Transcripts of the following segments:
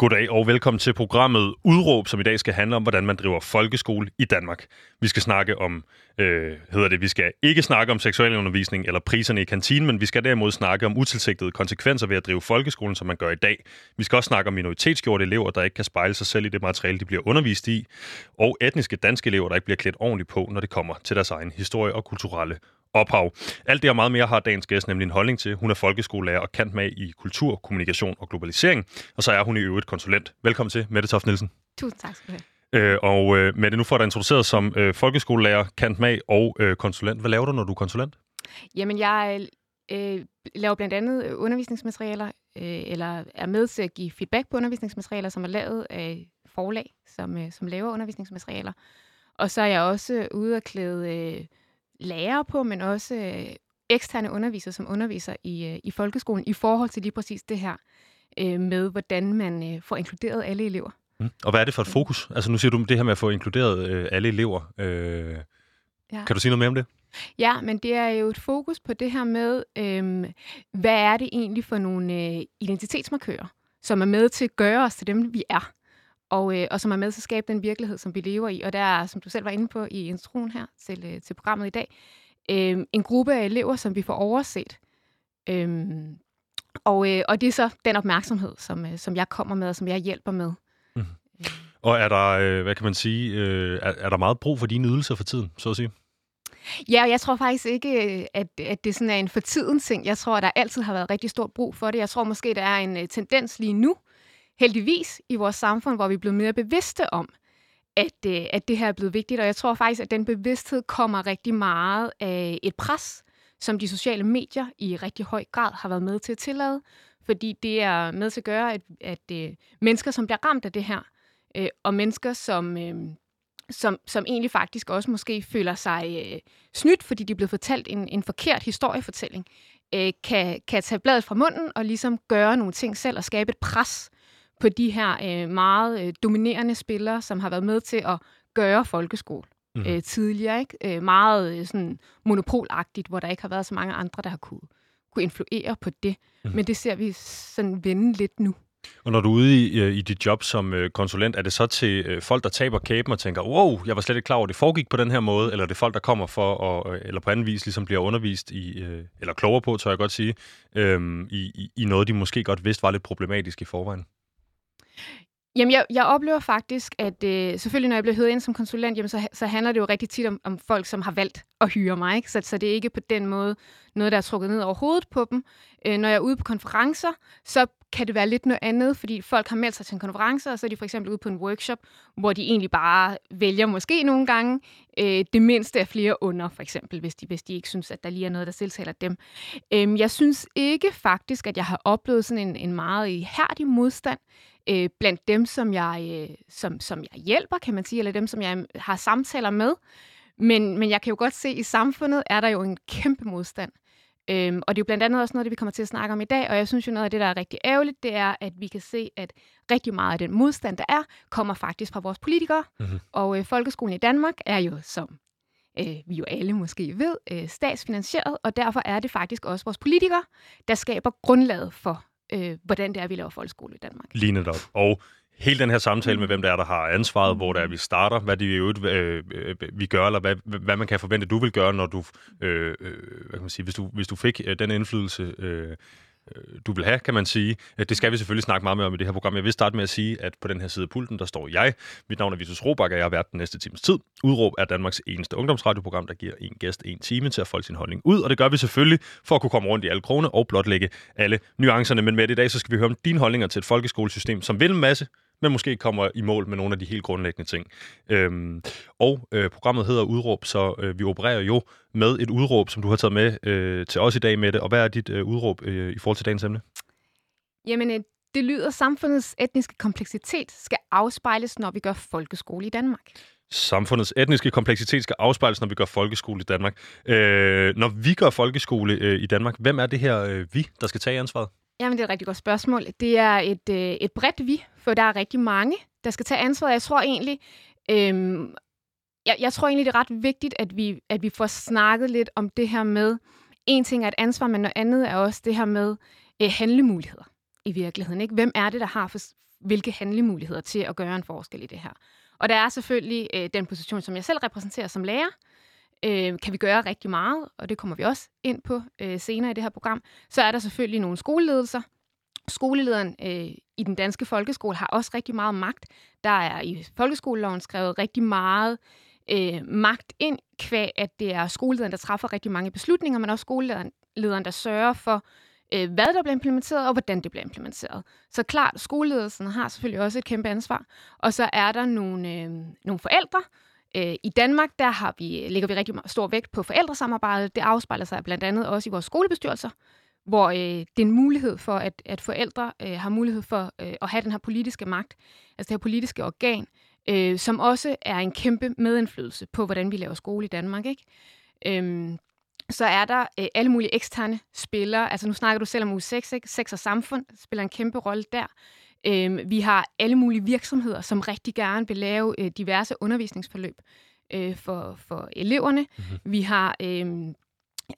Goddag og velkommen til programmet Udråb, som i dag skal handle om, hvordan man driver folkeskole i Danmark. Vi skal snakke om, øh, hedder det, vi skal ikke snakke om seksualundervisning eller priserne i kantinen, men vi skal derimod snakke om utilsigtede konsekvenser ved at drive folkeskolen, som man gør i dag. Vi skal også snakke om minoritetsgjorte elever, der ikke kan spejle sig selv i det materiale, de bliver undervist i, og etniske danske elever, der ikke bliver klædt ordentligt på, når det kommer til deres egen historie og kulturelle ophav. Alt det og meget mere har dagens gæst nemlig en holdning til. Hun er folkeskolelærer og kant med i kultur, kommunikation og globalisering, og så er hun i øvrigt konsulent. Velkommen til, Mette Toft Nielsen. Tusind tak skal du have. Øh, og øh, Mette, nu får du introduceret som øh, folkeskolelærer, kant med og øh, konsulent. Hvad laver du, når du er konsulent? Jamen, jeg øh, laver blandt andet undervisningsmaterialer, øh, eller er med til at give feedback på undervisningsmaterialer, som er lavet af forlag, som, øh, som laver undervisningsmaterialer. Og så er jeg også ude og klæde øh, lærere på, men også øh, eksterne undervisere, som underviser i, øh, i folkeskolen, i forhold til lige præcis det her øh, med, hvordan man øh, får inkluderet alle elever. Mm. Og hvad er det for et fokus? Altså nu siger du det her med at få inkluderet øh, alle elever. Øh, ja. Kan du sige noget mere om det? Ja, men det er jo et fokus på det her med, øh, hvad er det egentlig for nogle øh, identitetsmarkører, som er med til at gøre os til dem, vi er og, øh, og som er med til at skabe den virkelighed, som vi lever i. Og der er, som du selv var inde på i introen her til, øh, til programmet i dag, øh, en gruppe af elever, som vi får overset. Øh, og, øh, og det er så den opmærksomhed, som, øh, som jeg kommer med, og som jeg hjælper med. Mm. Og er der, øh, hvad kan man sige, øh, er, er der meget brug for dine ydelser for tiden, så at sige? Ja, jeg tror faktisk ikke, øh, at, at det sådan er en for tiden ting. Jeg tror, at der altid har været rigtig stort brug for det. Jeg tror måske, der er en uh, tendens lige nu, heldigvis i vores samfund, hvor vi er blevet mere bevidste om, at, øh, at det her er blevet vigtigt. Og jeg tror faktisk, at den bevidsthed kommer rigtig meget af et pres, som de sociale medier i rigtig høj grad har været med til at tillade. Fordi det er med til at gøre, at, at øh, mennesker, som bliver ramt af det her, øh, og mennesker, som, øh, som, som egentlig faktisk også måske føler sig øh, snydt, fordi de er blevet fortalt en, en forkert historiefortælling, øh, kan, kan tage bladet fra munden og ligesom gøre nogle ting selv og skabe et pres på de her øh, meget øh, dominerende spillere, som har været med til at gøre folkeskole mm. øh, tidligere. Ikke? Øh, meget øh, sådan monopolagtigt, hvor der ikke har været så mange andre, der har kunne, kunne influere på det. Mm. Men det ser vi sådan vende lidt nu. Og når du er ude i, øh, i dit job som øh, konsulent, er det så til øh, folk, der taber kæben og tænker, wow, jeg var slet ikke klar over, at det foregik på den her måde, eller er det folk, der kommer for, at, eller på anden vis ligesom bliver undervist i, eller klogere på, tør jeg godt sige, øh, i, i noget, de måske godt vidste var lidt problematisk i forvejen? Jamen, jeg, jeg oplever faktisk, at øh, selvfølgelig, når jeg bliver hyret ind som konsulent, jamen, så, så handler det jo rigtig tit om, om folk, som har valgt at hyre mig. Ikke? Så, så det er ikke på den måde noget, der er trukket ned over hovedet på dem. Øh, når jeg er ude på konferencer, så kan det være lidt noget andet, fordi folk har meldt sig til en konference, og så er de for eksempel ude på en workshop, hvor de egentlig bare vælger måske nogle gange øh, det mindste af flere under, for eksempel, hvis de, hvis de ikke synes, at der lige er noget, der tiltaler dem. Øh, jeg synes ikke faktisk, at jeg har oplevet sådan en, en meget ihærdig modstand øh, blandt dem, som jeg, øh, som, som jeg hjælper, kan man sige, eller dem, som jeg har samtaler med. Men, men jeg kan jo godt se, at i samfundet er der jo en kæmpe modstand. Øhm, og det er jo blandt andet også noget, det vi kommer til at snakke om i dag, og jeg synes jo noget af det, der er rigtig ærgerligt, det er, at vi kan se, at rigtig meget af den modstand, der er, kommer faktisk fra vores politikere. Mm-hmm. Og øh, folkeskolen i Danmark er jo, som øh, vi jo alle måske ved, øh, statsfinansieret, og derfor er det faktisk også vores politikere, der skaber grundlaget for øh, hvordan det er, vi laver folkeskole i Danmark. Lige op. Og hele den her samtale med, hvem der er, der har ansvaret, hvor der er, vi starter, hvad det er, øh, øh, vi gør, eller hvad, hvad man kan forvente, du vil gøre, når du, øh, øh, hvad kan man sige, hvis du, hvis du fik øh, den indflydelse, Øh, Øh, du vil have, kan man sige. Øh, det skal vi selvfølgelig snakke meget mere om i det her program. Jeg vil starte med at sige, at på den her side af pulten, der står jeg. Mit navn er Vitus Robak, og jeg har været den næste times tid. Udråb er Danmarks eneste ungdomsradioprogram, der giver en gæst en time til at folde sin holdning ud, og det gør vi selvfølgelig for at kunne komme rundt i alle krone og blotlægge alle nuancerne. Men med det i dag, så skal vi høre om dine holdninger til et folkeskolesystem, som vil en masse, men måske kommer i mål med nogle af de helt grundlæggende ting. Øhm, og øh, programmet hedder Udråb, så øh, vi opererer jo med et udråb, som du har taget med øh, til os i dag med det. Og hvad er dit øh, udråb øh, i forhold til dagens emne? Jamen, øh, det lyder, samfundets etniske kompleksitet skal afspejles, når vi gør folkeskole i Danmark. Samfundets etniske kompleksitet skal afspejles, når vi gør folkeskole i Danmark. Øh, når vi gør folkeskole øh, i Danmark, hvem er det her øh, vi, der skal tage ansvaret? Jamen, det er et rigtig godt spørgsmål. Det er et, øh, et bredt vi, for der er rigtig mange, der skal tage ansvaret. Jeg tror egentlig, øh, jeg, jeg tror egentlig, det er ret vigtigt, at vi, at vi får snakket lidt om det her med, en ting er et ansvar, men noget andet er også det her med øh, handlemuligheder i virkeligheden. Ikke? Hvem er det, der har for, hvilke handlemuligheder til at gøre en forskel i det her. Og der er selvfølgelig øh, den position, som jeg selv repræsenterer som lærer, øh, kan vi gøre rigtig meget, og det kommer vi også ind på øh, senere i det her program. Så er der selvfølgelig nogle skoleledelser. Skolelederen øh, i den danske folkeskole har også rigtig meget magt. Der er i folkeskoleloven skrevet rigtig meget øh, magt ind, kvæg at det er skolelederen, der træffer rigtig mange beslutninger, men også skolelederen, der sørger for, øh, hvad der bliver implementeret, og hvordan det bliver implementeret. Så klart, skoleledelsen har selvfølgelig også et kæmpe ansvar. Og så er der nogle, øh, nogle forældre. Øh, I Danmark der har vi, lægger vi rigtig stor vægt på forældresamarbejde. Det afspejler sig blandt andet også i vores skolebestyrelser, hvor øh, det er en mulighed for, at, at forældre øh, har mulighed for øh, at have den her politiske magt, altså det her politiske organ, øh, som også er en kæmpe medindflydelse på, hvordan vi laver skole i Danmark. Ikke? Øhm, så er der øh, alle mulige eksterne spillere. Altså nu snakker du selv om U6, ikke? Sex og samfund spiller en kæmpe rolle der. Øhm, vi har alle mulige virksomheder, som rigtig gerne vil lave øh, diverse undervisningsforløb øh, for, for eleverne. Mm-hmm. Vi har øh,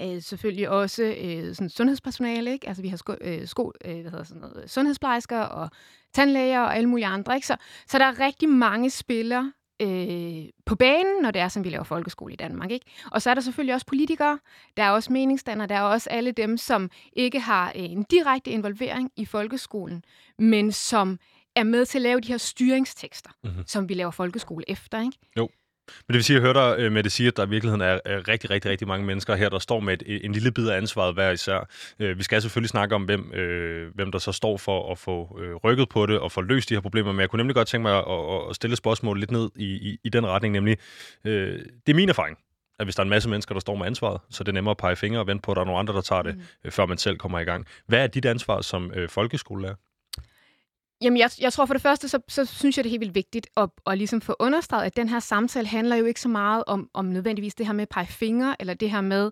øh, selvfølgelig også øh, sådan sundhedspersonale, ikke? Altså vi har sko, øh, sko, øh, hvad hedder sådan noget, sundhedsplejersker og tandlæger og alle mulige andre, ikke? Så, så der er rigtig mange spillere, øh, på banen, når det er, som vi laver folkeskole i Danmark. Ikke? Og så er der selvfølgelig også politikere, der er også meningsdannere, der er også alle dem, som ikke har øh, en direkte involvering i folkeskolen, men som er med til at lave de her styringstekster, mm-hmm. som vi laver folkeskole efter. Ikke? Jo. Men det vil sige, at jeg hørte dig øh, med det sige, at der i virkeligheden er, er rigtig, rigtig, rigtig mange mennesker her, der står med et, en lille bid af ansvaret hver især. Øh, vi skal selvfølgelig snakke om, hvem, øh, hvem der så står for at få øh, rykket på det og få løst de her problemer, men jeg kunne nemlig godt tænke mig at, at stille spørgsmål lidt ned i, i, i den retning, nemlig, øh, det er min erfaring, at hvis der er en masse mennesker, der står med ansvaret, så er det nemmere at pege fingre og vente på, at der er nogle andre, der tager det, mm. før man selv kommer i gang. Hvad er dit ansvar som øh, folkeskolelærer? Jamen, jeg, jeg tror for det første, så, så synes jeg, det er helt vildt vigtigt at, at ligesom få understreget, at den her samtale handler jo ikke så meget om, om nødvendigvis det her med at pege fingre, eller det her med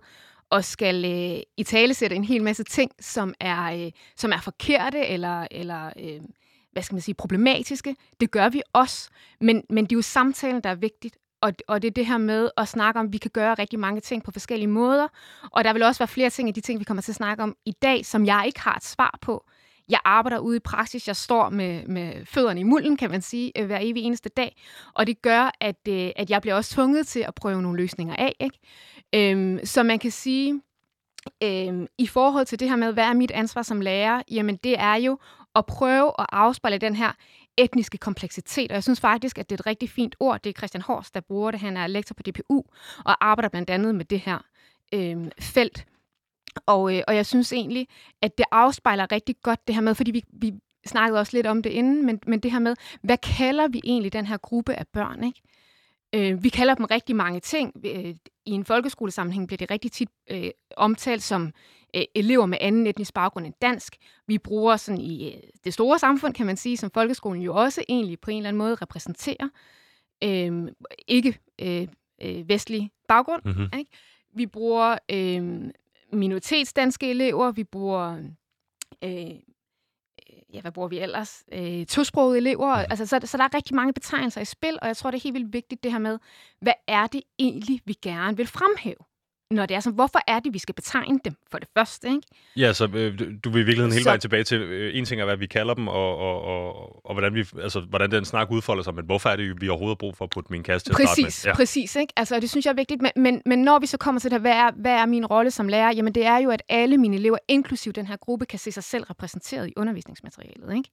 at skal øh, i tale sætte en hel masse ting, som er, øh, som er forkerte, eller, eller øh, hvad skal man sige, problematiske. Det gør vi også, men, men det er jo samtalen, der er vigtigt, og, og det er det her med at snakke om, at vi kan gøre rigtig mange ting på forskellige måder. Og der vil også være flere ting af de ting, vi kommer til at snakke om i dag, som jeg ikke har et svar på jeg arbejder ude i praksis. Jeg står med, med fødderne i mulden, kan man sige, øh, hver evig eneste dag. Og det gør, at, øh, at jeg bliver også tvunget til at prøve nogle løsninger af. Ikke? Øhm, så man kan sige, øhm, i forhold til det her med, hvad er mit ansvar som lærer, jamen det er jo at prøve at afspejle den her etniske kompleksitet. Og jeg synes faktisk, at det er et rigtig fint ord. Det er Christian Horst, der bruger det. Han er lektor på DPU og arbejder blandt andet med det her øhm, felt og, øh, og jeg synes egentlig, at det afspejler rigtig godt det her med, fordi vi, vi snakkede også lidt om det inden, men, men det her med, hvad kalder vi egentlig den her gruppe af børn, ikke? Øh, vi kalder dem rigtig mange ting. Øh, I en folkeskolesammenhæng bliver det rigtig tit øh, omtalt som øh, elever med anden etnisk baggrund end dansk. Vi bruger sådan i øh, det store samfund, kan man sige, som folkeskolen jo også egentlig på en eller anden måde repræsenterer. Øh, ikke øh, øh, vestlig baggrund. Mm-hmm. Ikke? Vi bruger øh, minoritetsdanske elever, vi bruger... Øh, ja, hvad bruger vi ellers? Øh, tosprogede elever. Altså, så, så der er rigtig mange betegnelser i spil, og jeg tror, det er helt vildt vigtigt det her med, hvad er det egentlig, vi gerne vil fremhæve? Når det er sådan, hvorfor er det, vi skal betegne dem for det første, ikke? Ja, så øh, du vil i virkeligheden hele vejen tilbage til, øh, en ting er, hvad vi kalder dem, og, og, og, og hvordan, vi, altså, hvordan den snak udfolder sig, men hvorfor er det, vi overhovedet brug for at putte min kasse til præcis, at starte med? Ja. Præcis, ikke? Altså, det synes jeg er vigtigt, men, men, men når vi så kommer til det hvad er, hvad er min rolle som lærer? Jamen, det er jo, at alle mine elever, inklusiv den her gruppe, kan se sig selv repræsenteret i undervisningsmaterialet, ikke?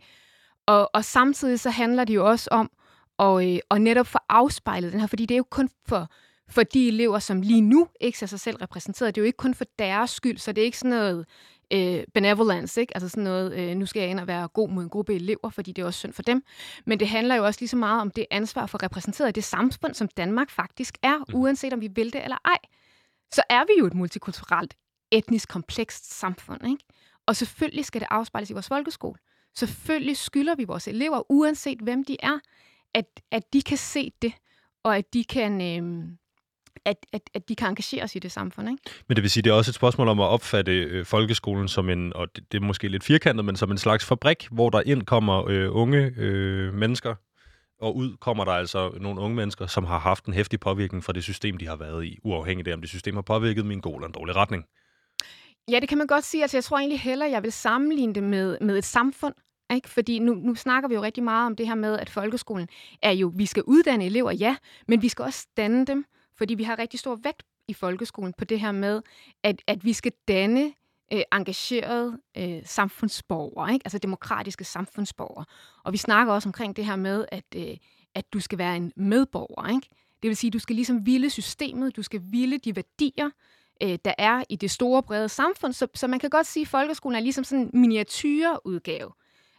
Og, og samtidig så handler det jo også om at, øh, at netop få afspejlet den her, fordi det er jo kun for for de elever, som lige nu ikke ser sig selv repræsenteret. Det er jo ikke kun for deres skyld, så det er ikke sådan noget øh, benevolence, ikke? altså sådan noget, øh, nu skal jeg ind og være god mod en gruppe elever, fordi det er også synd for dem. Men det handler jo også lige så meget om det ansvar for repræsenteret i det samfund, som Danmark faktisk er, mm. uanset om vi vil det eller ej. Så er vi jo et multikulturelt, etnisk komplekst samfund. Ikke? Og selvfølgelig skal det afspejles i vores folkeskole. Selvfølgelig skylder vi vores elever, uanset hvem de er, at, at de kan se det, og at de kan... Øh, at, at, at de kan engagere sig i det samfund. Ikke? Men det vil sige, det er også et spørgsmål om at opfatte øh, folkeskolen som en, og det, det er måske lidt firkantet, men som en slags fabrik, hvor der ind kommer øh, unge øh, mennesker, og ud kommer der altså nogle unge mennesker, som har haft en hæftig påvirkning fra det system, de har været i, uafhængigt af, om det system har påvirket en god eller en dårlig retning. Ja, det kan man godt sige. Altså, jeg tror egentlig hellere, jeg vil sammenligne det med, med et samfund, Ikke? Fordi nu, nu snakker vi jo rigtig meget om det her med, at folkeskolen er jo, vi skal uddanne elever, ja, men vi skal også danne dem, fordi vi har rigtig stor vægt i folkeskolen på det her med, at, at vi skal danne øh, engagerede øh, samfundsborgere, ikke? altså demokratiske samfundsborgere. Og vi snakker også omkring det her med, at, øh, at du skal være en medborger. Ikke? Det vil sige, at du skal ligesom ville systemet, du skal ville de værdier, øh, der er i det store, brede samfund. Så, så man kan godt sige, at folkeskolen er ligesom sådan en miniatyrudgave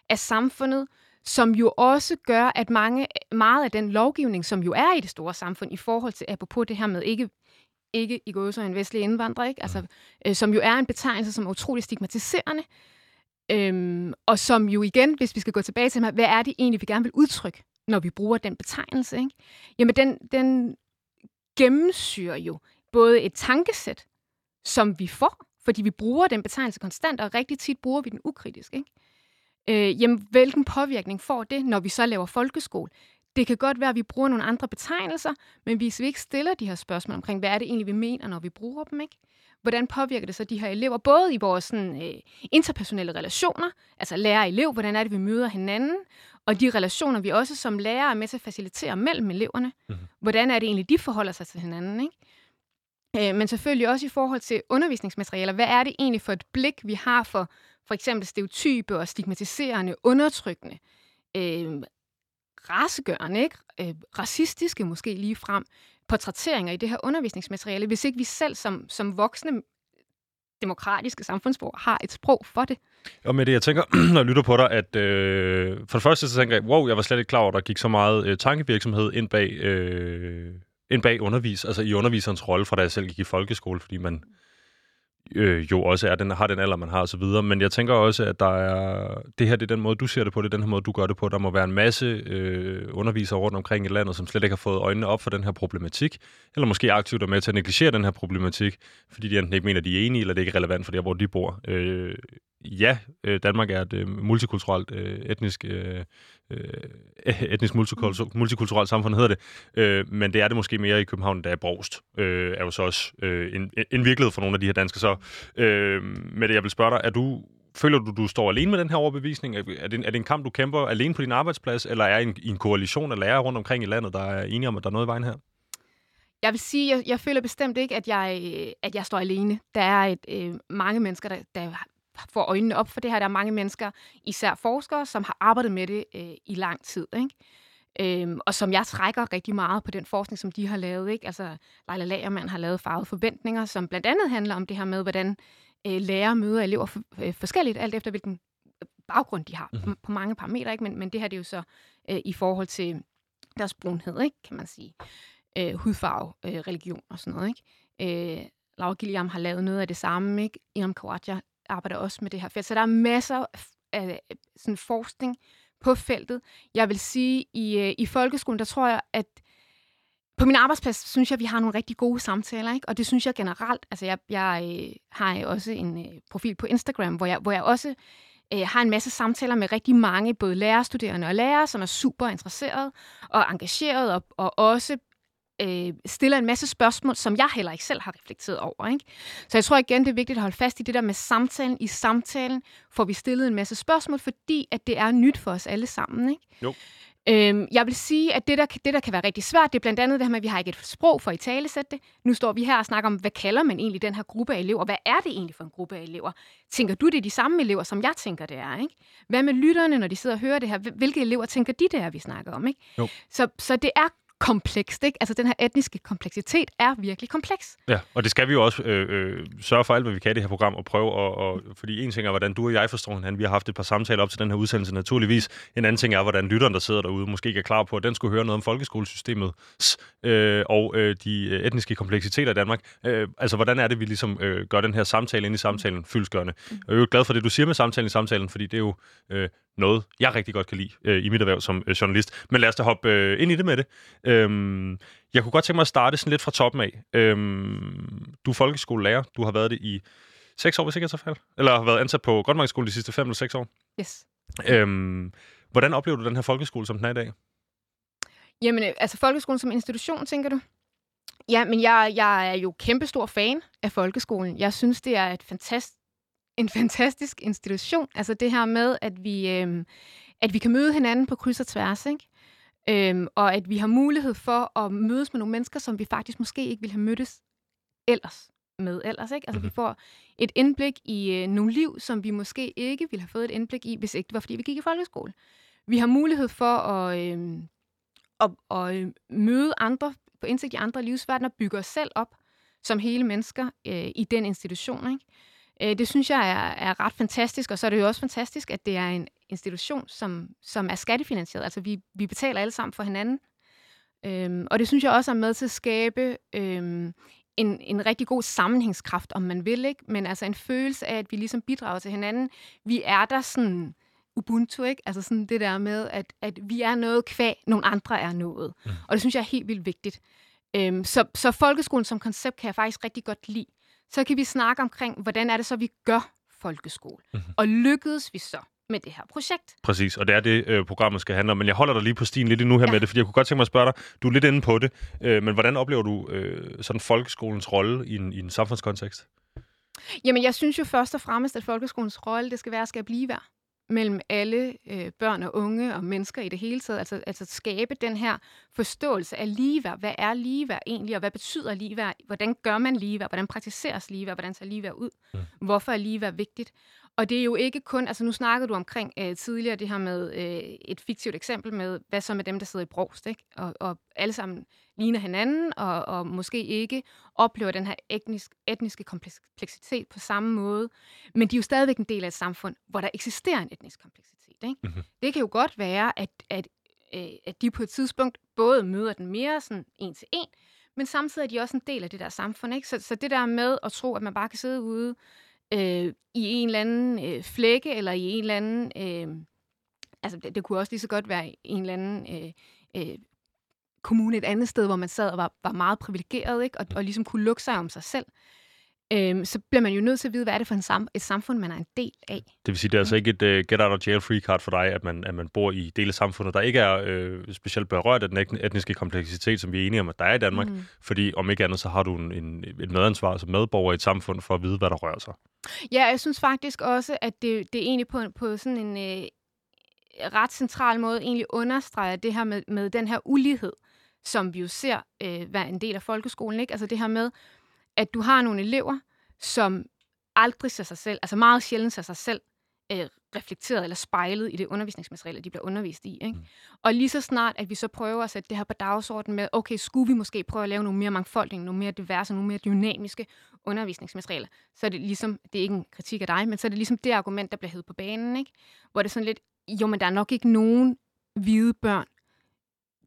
af samfundet, som jo også gør, at mange, meget af den lovgivning, som jo er i det store samfund, i forhold til, apropos det her med ikke, ikke i går så en vestlig indvandrer, ikke? Altså, øh, som jo er en betegnelse, som er utrolig stigmatiserende, øhm, og som jo igen, hvis vi skal gå tilbage til, hvad er det egentlig, vi gerne vil udtrykke, når vi bruger den betegnelse? Ikke? Jamen, den, den gennemsyrer jo både et tankesæt, som vi får, fordi vi bruger den betegnelse konstant, og rigtig tit bruger vi den ukritisk. Ikke? Øh, jamen, hvilken påvirkning får det, når vi så laver folkeskole? Det kan godt være, at vi bruger nogle andre betegnelser, men hvis vi ikke stiller de her spørgsmål omkring, hvad er det egentlig, vi mener, når vi bruger dem, ikke? hvordan påvirker det så de her elever, både i vores sådan, øh, interpersonelle relationer, altså lærer og elev, hvordan er det, vi møder hinanden, og de relationer, vi også som lærer er med til at facilitere mellem eleverne. Mm-hmm. Hvordan er det egentlig, de forholder sig til hinanden, ikke? Øh, men selvfølgelig også i forhold til undervisningsmaterialer. Hvad er det egentlig for et blik, vi har for for eksempel stereotype og stigmatiserende, undertrykkende, øh, rasegørende, ikke? Øh, racistiske måske lige frem, portrætteringer i det her undervisningsmateriale, hvis ikke vi selv som, som voksne demokratiske samfundsbrug har et sprog for det. Og med det, jeg tænker, når jeg lytter på dig, at øh, for det første så tænker jeg, wow, jeg var slet ikke klar over, at der gik så meget øh, tankevirksomhed ind bag, øh, ind bag undervis, altså i underviserens rolle, fra da jeg selv gik i folkeskole, fordi man øh, jo også er den, har den alder, man har osv. Men jeg tænker også, at der er, det her det er den måde, du ser det på, det er den her måde, du gør det på. Der må være en masse øh, undervisere rundt omkring i landet, som slet ikke har fået øjnene op for den her problematik, eller måske aktivt er med til at negligere den her problematik, fordi de enten ikke mener, de er enige, eller det er ikke relevant for der, hvor de bor. Øh, ja, øh, Danmark er et øh, multikulturelt, øh, etnisk, øh, øh, etnisk multikulturelt, multikulturelt samfund, hedder det. Øh, men det er det måske mere i København, der er Brogst, øh, er jo så også øh, en, en virkelighed for nogle af de her danskere. Så øh, med det, jeg vil spørge dig, er du Føler du, du står alene med den her overbevisning? Er det, er det en kamp, du kæmper alene på din arbejdsplads, eller er en, i en koalition af lærere rundt omkring i landet, der er enige om, at der er noget i vejen her? Jeg vil sige, jeg, jeg føler bestemt ikke, at jeg, at jeg står alene. Der er et, øh, mange mennesker, der, der får øjnene op for det her. Der er mange mennesker, især forskere, som har arbejdet med det øh, i lang tid. Ikke? Øhm, og som jeg trækker rigtig meget på den forskning, som de har lavet. Ikke? Altså, Leila Lagermann har lavet farvede forventninger, som blandt andet handler om det her med, hvordan øh, lærere møder elever for, øh, forskelligt, alt efter hvilken baggrund de har mm-hmm. på mange parametre. Ikke? Men, men det her det er jo så øh, i forhold til deres brunhed, ikke? kan man sige. Øh, hudfarve, øh, religion og sådan noget. Ikke? Øh, Laura Gilliam har lavet noget af det samme. Ikke? Imam Kawaja arbejder også med det her felt. Så der er masser af sådan forskning på feltet. Jeg vil sige, i, øh, i folkeskolen, der tror jeg, at på min arbejdsplads synes jeg, at vi har nogle rigtig gode samtaler, ikke? og det synes jeg generelt. Altså, jeg, jeg øh, har også en øh, profil på Instagram, hvor jeg, hvor jeg også øh, har en masse samtaler med rigtig mange, både lærerstuderende og lærere, som er super interesserede og engageret, og, og også øh, stiller en masse spørgsmål, som jeg heller ikke selv har reflekteret over. Ikke? Så jeg tror igen, det er vigtigt at holde fast i det der med samtalen. I samtalen får vi stillet en masse spørgsmål, fordi at det er nyt for os alle sammen. Ikke? Jo. Øhm, jeg vil sige, at det der, det, der kan være rigtig svært, det er blandt andet det her med, at vi har ikke et sprog for at italesætte det. Nu står vi her og snakker om, hvad kalder man egentlig den her gruppe af elever? Hvad er det egentlig for en gruppe af elever? Tænker du, det er de samme elever, som jeg tænker, det er? Ikke? Hvad med lytterne, når de sidder og hører det her? Hvilke elever tænker de, det er, vi snakker om? Ikke? Jo. Så, så det er komplekst. Ikke? Altså den her etniske kompleksitet er virkelig kompleks. Ja, og det skal vi jo også øh, øh, sørge for alt, hvad vi kan i det her program, og prøve at... Og, fordi en ting er, hvordan du og jeg forstår hinanden. Vi har haft et par samtaler op til den her udsendelse naturligvis. En anden ting er, hvordan lytteren, der sidder derude, måske ikke er klar på, at den skulle høre noget om folkeskolesystemet øh, og øh, de øh, etniske kompleksiteter i Danmark. Øh, altså, hvordan er det, vi ligesom øh, gør den her samtale ind i samtalen fyldskørende? Mm. Jeg er jo glad for det, du siger med samtalen i samtalen, fordi det er jo øh, noget, jeg rigtig godt kan lide øh, i mit erhverv som øh, journalist. Men lad os da hoppe øh, ind i det med det. Øhm, jeg kunne godt tænke mig at starte sådan lidt fra toppen af. Øhm, du er folkeskolelærer. Du har været det i seks år, hvis ikke jeg tager fejl. Eller har været ansat på Grønmarkskolen de sidste fem eller seks år. Yes. Øhm, hvordan oplever du den her folkeskole, som den er i dag? Jamen, øh, altså folkeskolen som institution, tænker du? Ja, men jeg, jeg er jo kæmpestor fan af folkeskolen. Jeg synes, det er et fantastisk en fantastisk institution. Altså det her med, at vi, øh, at vi kan møde hinanden på kryds og tværs, ikke? Øhm, og at vi har mulighed for at mødes med nogle mennesker, som vi faktisk måske ikke ville have mødtes ellers med ellers. Ikke? Altså, mm-hmm. vi får et indblik i øh, nogle liv, som vi måske ikke ville have fået et indblik i, hvis ikke det var, fordi vi gik i folkeskole. Vi har mulighed for at, øh, at, at øh, møde andre, på indsigt i andre livsverdener, bygge os selv op som hele mennesker øh, i den institution. Ikke? Øh, det synes jeg er, er ret fantastisk, og så er det jo også fantastisk, at det er en institution, som, som er skattefinansieret. Altså, vi, vi betaler alle sammen for hinanden. Øhm, og det synes jeg også er med til at skabe øhm, en, en rigtig god sammenhængskraft, om man vil, ikke? Men altså en følelse af, at vi ligesom bidrager til hinanden. Vi er der sådan ubuntu, ikke? Altså sådan det der med, at, at vi er noget kvæg, nogle andre er noget. Mm. Og det synes jeg er helt vildt vigtigt. Øhm, så, så folkeskolen som koncept kan jeg faktisk rigtig godt lide. Så kan vi snakke omkring, hvordan er det så, vi gør folkeskole? Mm-hmm. Og lykkedes vi så? med det her projekt. Præcis, og det er det, øh, programmet skal handle om. Men jeg holder dig lige på stien lidt nu her ja. med det, fordi jeg kunne godt tænke mig at spørge dig, du er lidt inde på det, øh, men hvordan oplever du øh, sådan folkeskolens rolle i en, i en samfundskontekst? Jamen, jeg synes jo først og fremmest, at folkeskolens rolle, det skal være at skabe ligeværd mellem alle øh, børn og unge og mennesker i det hele taget. Altså, altså skabe den her forståelse af ligeværd. Hvad er ligeværd egentlig, og hvad betyder ligeværd? Hvordan gør man ligeværd? Hvordan praktiseres ligeværd? Hvordan tager ligeværd ud? Mm. Hvorfor er ligeværd vigtigt? Og det er jo ikke kun, altså nu snakkede du omkring øh, tidligere det her med øh, et fiktivt eksempel med, hvad så med dem, der sidder i Brogst, ikke? Og, og alle sammen ligner hinanden, og, og måske ikke oplever den her etnisk, etniske kompleksitet på samme måde. Men de er jo stadigvæk en del af et samfund, hvor der eksisterer en etnisk kompleksitet. Ikke? Mm-hmm. Det kan jo godt være, at, at, øh, at de på et tidspunkt både møder den mere sådan en til en, men samtidig er de også en del af det der samfund. Ikke? Så, så det der med at tro, at man bare kan sidde ude øh, i en eller anden øh, flække, eller i en eller anden... Øh, altså, det, det kunne også lige så godt være en eller anden øh, øh, kommune et andet sted, hvor man sad og var, var meget privilegeret, ikke? Og, og ligesom kunne lukke sig om sig selv. Øhm, så bliver man jo nødt til at vide, hvad er det for en sam- et samfund, man er en del af. Det vil sige, det er altså ikke et uh, get out of jail free card for dig, at man, at man bor i dele af samfundet, der ikke er øh, specielt berørt af den etniske kompleksitet, som vi er enige om, at der er i Danmark. Mm. Fordi om ikke andet, så har du en, en, et medansvar som medborger i et samfund for at vide, hvad der rører sig. Ja, jeg synes faktisk også, at det, det er egentlig på, på sådan en øh, ret central måde egentlig understreger det her med, med den her ulighed, som vi jo ser øh, være en del af folkeskolen. Ikke? Altså det her med, at du har nogle elever, som aldrig ser sig selv, altså meget sjældent ser sig selv øh, reflekteret eller spejlet i det undervisningsmateriale, de bliver undervist i. Ikke? Mm. Og lige så snart, at vi så prøver at sætte det her på dagsordenen med, okay, skulle vi måske prøve at lave nogle mere mangfoldige, nogle mere diverse, nogle mere dynamiske undervisningsmaterialer, så er det ligesom, det er ikke en kritik af dig, men så er det ligesom det argument, der bliver hævet på banen, ikke? hvor det er sådan lidt, jo, men der er nok ikke nogen hvide børn,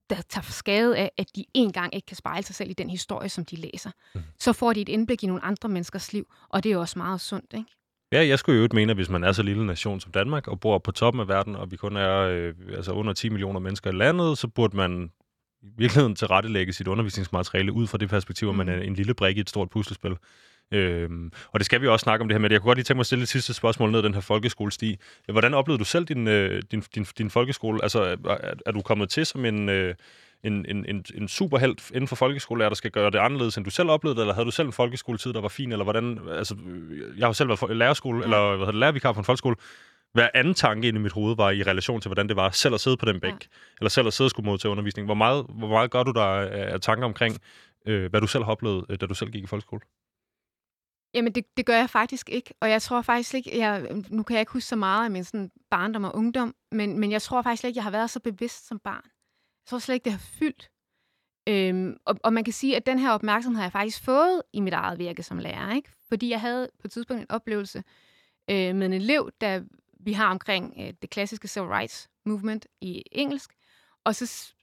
der tager skade af, at de engang ikke kan spejle sig selv i den historie, som de læser. Mm. Så får de et indblik i nogle andre menneskers liv, og det er også meget sundt, ikke? Ja, jeg skulle jo ikke mene, at hvis man er så lille nation som Danmark, og bor på toppen af verden, og vi kun er øh, altså under 10 millioner mennesker i landet, så burde man i virkeligheden tilrettelægge sit undervisningsmateriale ud fra det perspektiv, at man mm. er en lille brik i et stort puslespil. Øhm, og det skal vi også snakke om det her med. Jeg kunne godt lige tænke mig at stille et sidste spørgsmål ned den her folkeskolesti. Hvordan oplevede du selv din, øh, din, din, din folkeskole? Altså, er, er du kommet til som en, øh, en, en, en, en superhelt inden for folkeskolelærer, der skal gøre det anderledes, end du selv oplevede det, eller havde du selv en folkeskoletid, der var fin, eller hvordan? Altså, jeg har selv været lærerskole, eller hvad hedder det, lærervikar på en folkeskole. Hver anden tanke ind i mit hoved var i relation til, hvordan det var selv at sidde på den bænk, ja. eller selv at sidde og skulle modtage undervisning. Hvor meget, hvor meget gør du der af tanker omkring, øh, hvad du selv har oplevet, øh, da du selv gik i folkeskole? Jamen, det, det gør jeg faktisk ikke. Og jeg tror faktisk ikke, jeg, nu kan jeg ikke huske så meget af min sådan barndom og ungdom, men, men jeg tror faktisk ikke, jeg har været så bevidst som barn. Jeg tror slet ikke, det har fyldt. Øhm, og, og man kan sige, at den her opmærksomhed har jeg faktisk fået i mit eget virke som lærer. Ikke? Fordi jeg havde på et tidspunkt en oplevelse øh, med en elev, der vi har omkring øh, det klassiske civil rights movement i engelsk. Og så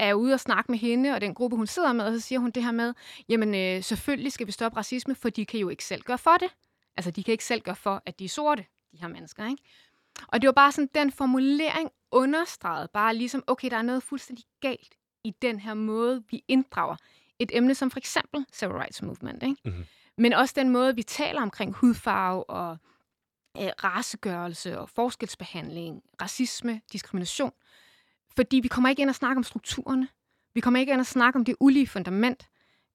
er ude og snakke med hende og den gruppe, hun sidder med, og så siger hun det her med, jamen øh, selvfølgelig skal vi stoppe racisme, for de kan jo ikke selv gøre for det. Altså, de kan ikke selv gøre for, at de er sorte, de her mennesker, ikke? Og det var bare sådan, den formulering understregede bare ligesom, okay, der er noget fuldstændig galt i den her måde, vi inddrager et emne som for eksempel Civil Rights Movement, ikke? Mm-hmm. Men også den måde, vi taler omkring hudfarve og øh, racegørelse og forskelsbehandling, racisme, diskrimination. Fordi vi kommer ikke ind og snakke om strukturerne. Vi kommer ikke ind og snakke om det ulige fundament,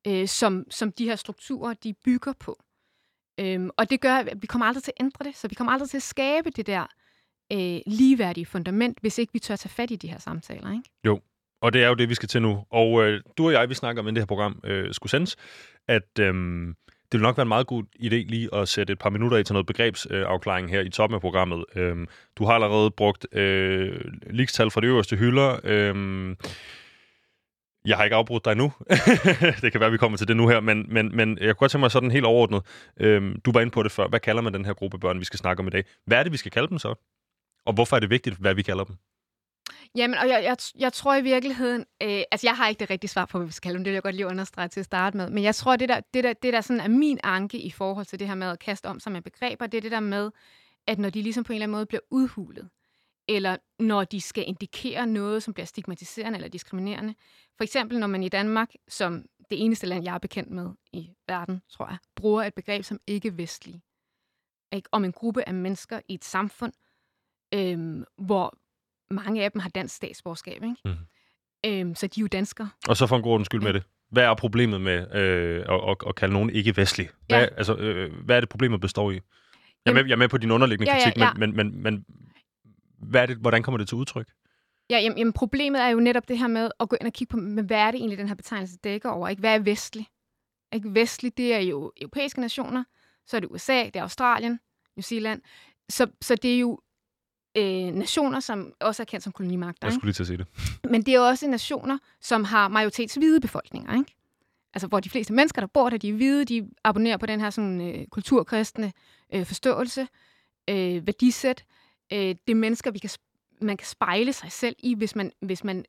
øh, som, som de her strukturer de bygger på. Øhm, og det gør, at vi kommer aldrig til at ændre det, så vi kommer aldrig til at skabe det der øh, ligeværdige fundament, hvis ikke vi tør tage fat i de her samtaler. Ikke? Jo, og det er jo det, vi skal til nu. Og øh, du og jeg, vi snakker om, inden det her program øh, skulle sendes, at øh, det vil nok være en meget god idé lige at sætte et par minutter i til noget begrebsafklaring her i toppen af programmet. Øhm, du har allerede brugt øh, ligestal fra de øverste hylder. Øhm, jeg har ikke afbrudt dig nu. det kan være, vi kommer til det nu her, men, men, men jeg kunne godt tænke mig sådan helt overordnet. Øhm, du var inde på det før. Hvad kalder man den her gruppe børn, vi skal snakke om i dag? Hvad er det, vi skal kalde dem så? Og hvorfor er det vigtigt, hvad vi kalder dem? Jamen, og jeg, jeg, jeg tror i virkeligheden, øh, altså jeg har ikke det rigtige svar på, hvad vi skal kalde dem, det vil jeg godt lige understrege til at starte med, men jeg tror, det der, det der, det der sådan er min anke i forhold til det her med at kaste om sig med begreber, det er det der med, at når de ligesom på en eller anden måde bliver udhulet, eller når de skal indikere noget, som bliver stigmatiserende eller diskriminerende. For eksempel, når man i Danmark, som det eneste land, jeg er bekendt med i verden, tror jeg, bruger et begreb som ikke-vestlige. Ikke? Om en gruppe af mennesker i et samfund, øhm, hvor mange af dem har dansk statsborgerskab. Ikke? Mm. Øhm, så de er jo danskere. Og så for en god skyld med det. Hvad er problemet med øh, at, at, at kalde nogen ikke-vestlig? Hvad, ja. altså, øh, hvad er det, problemet består i? Jeg er, med, jeg er med på din underliggende ja, kritik, ja, ja. Men, men, men, men hvad er det, hvordan kommer det til udtryk? Ja, jamen, jamen, problemet er jo netop det her med at gå ind og kigge på, men hvad er det egentlig, den her betegnelse dækker over? Ikke? Hvad er vestlig? Ikke? Vestlig, det er jo europæiske nationer, så er det USA, det er Australien, New Zealand. Så, så det er jo øh, nationer, som også er kendt som kolonimagter. Jeg skulle lige til at sige det. Men det er også nationer, som har majoritetsvide befolkninger, ikke? Altså, hvor de fleste mennesker, der bor der, de er hvide, de abonnerer på den her sådan, øh, kulturkristne øh, forståelse, øh, værdisæt. Øh, det er mennesker, vi kan, man kan spejle sig selv i, hvis man, hvis man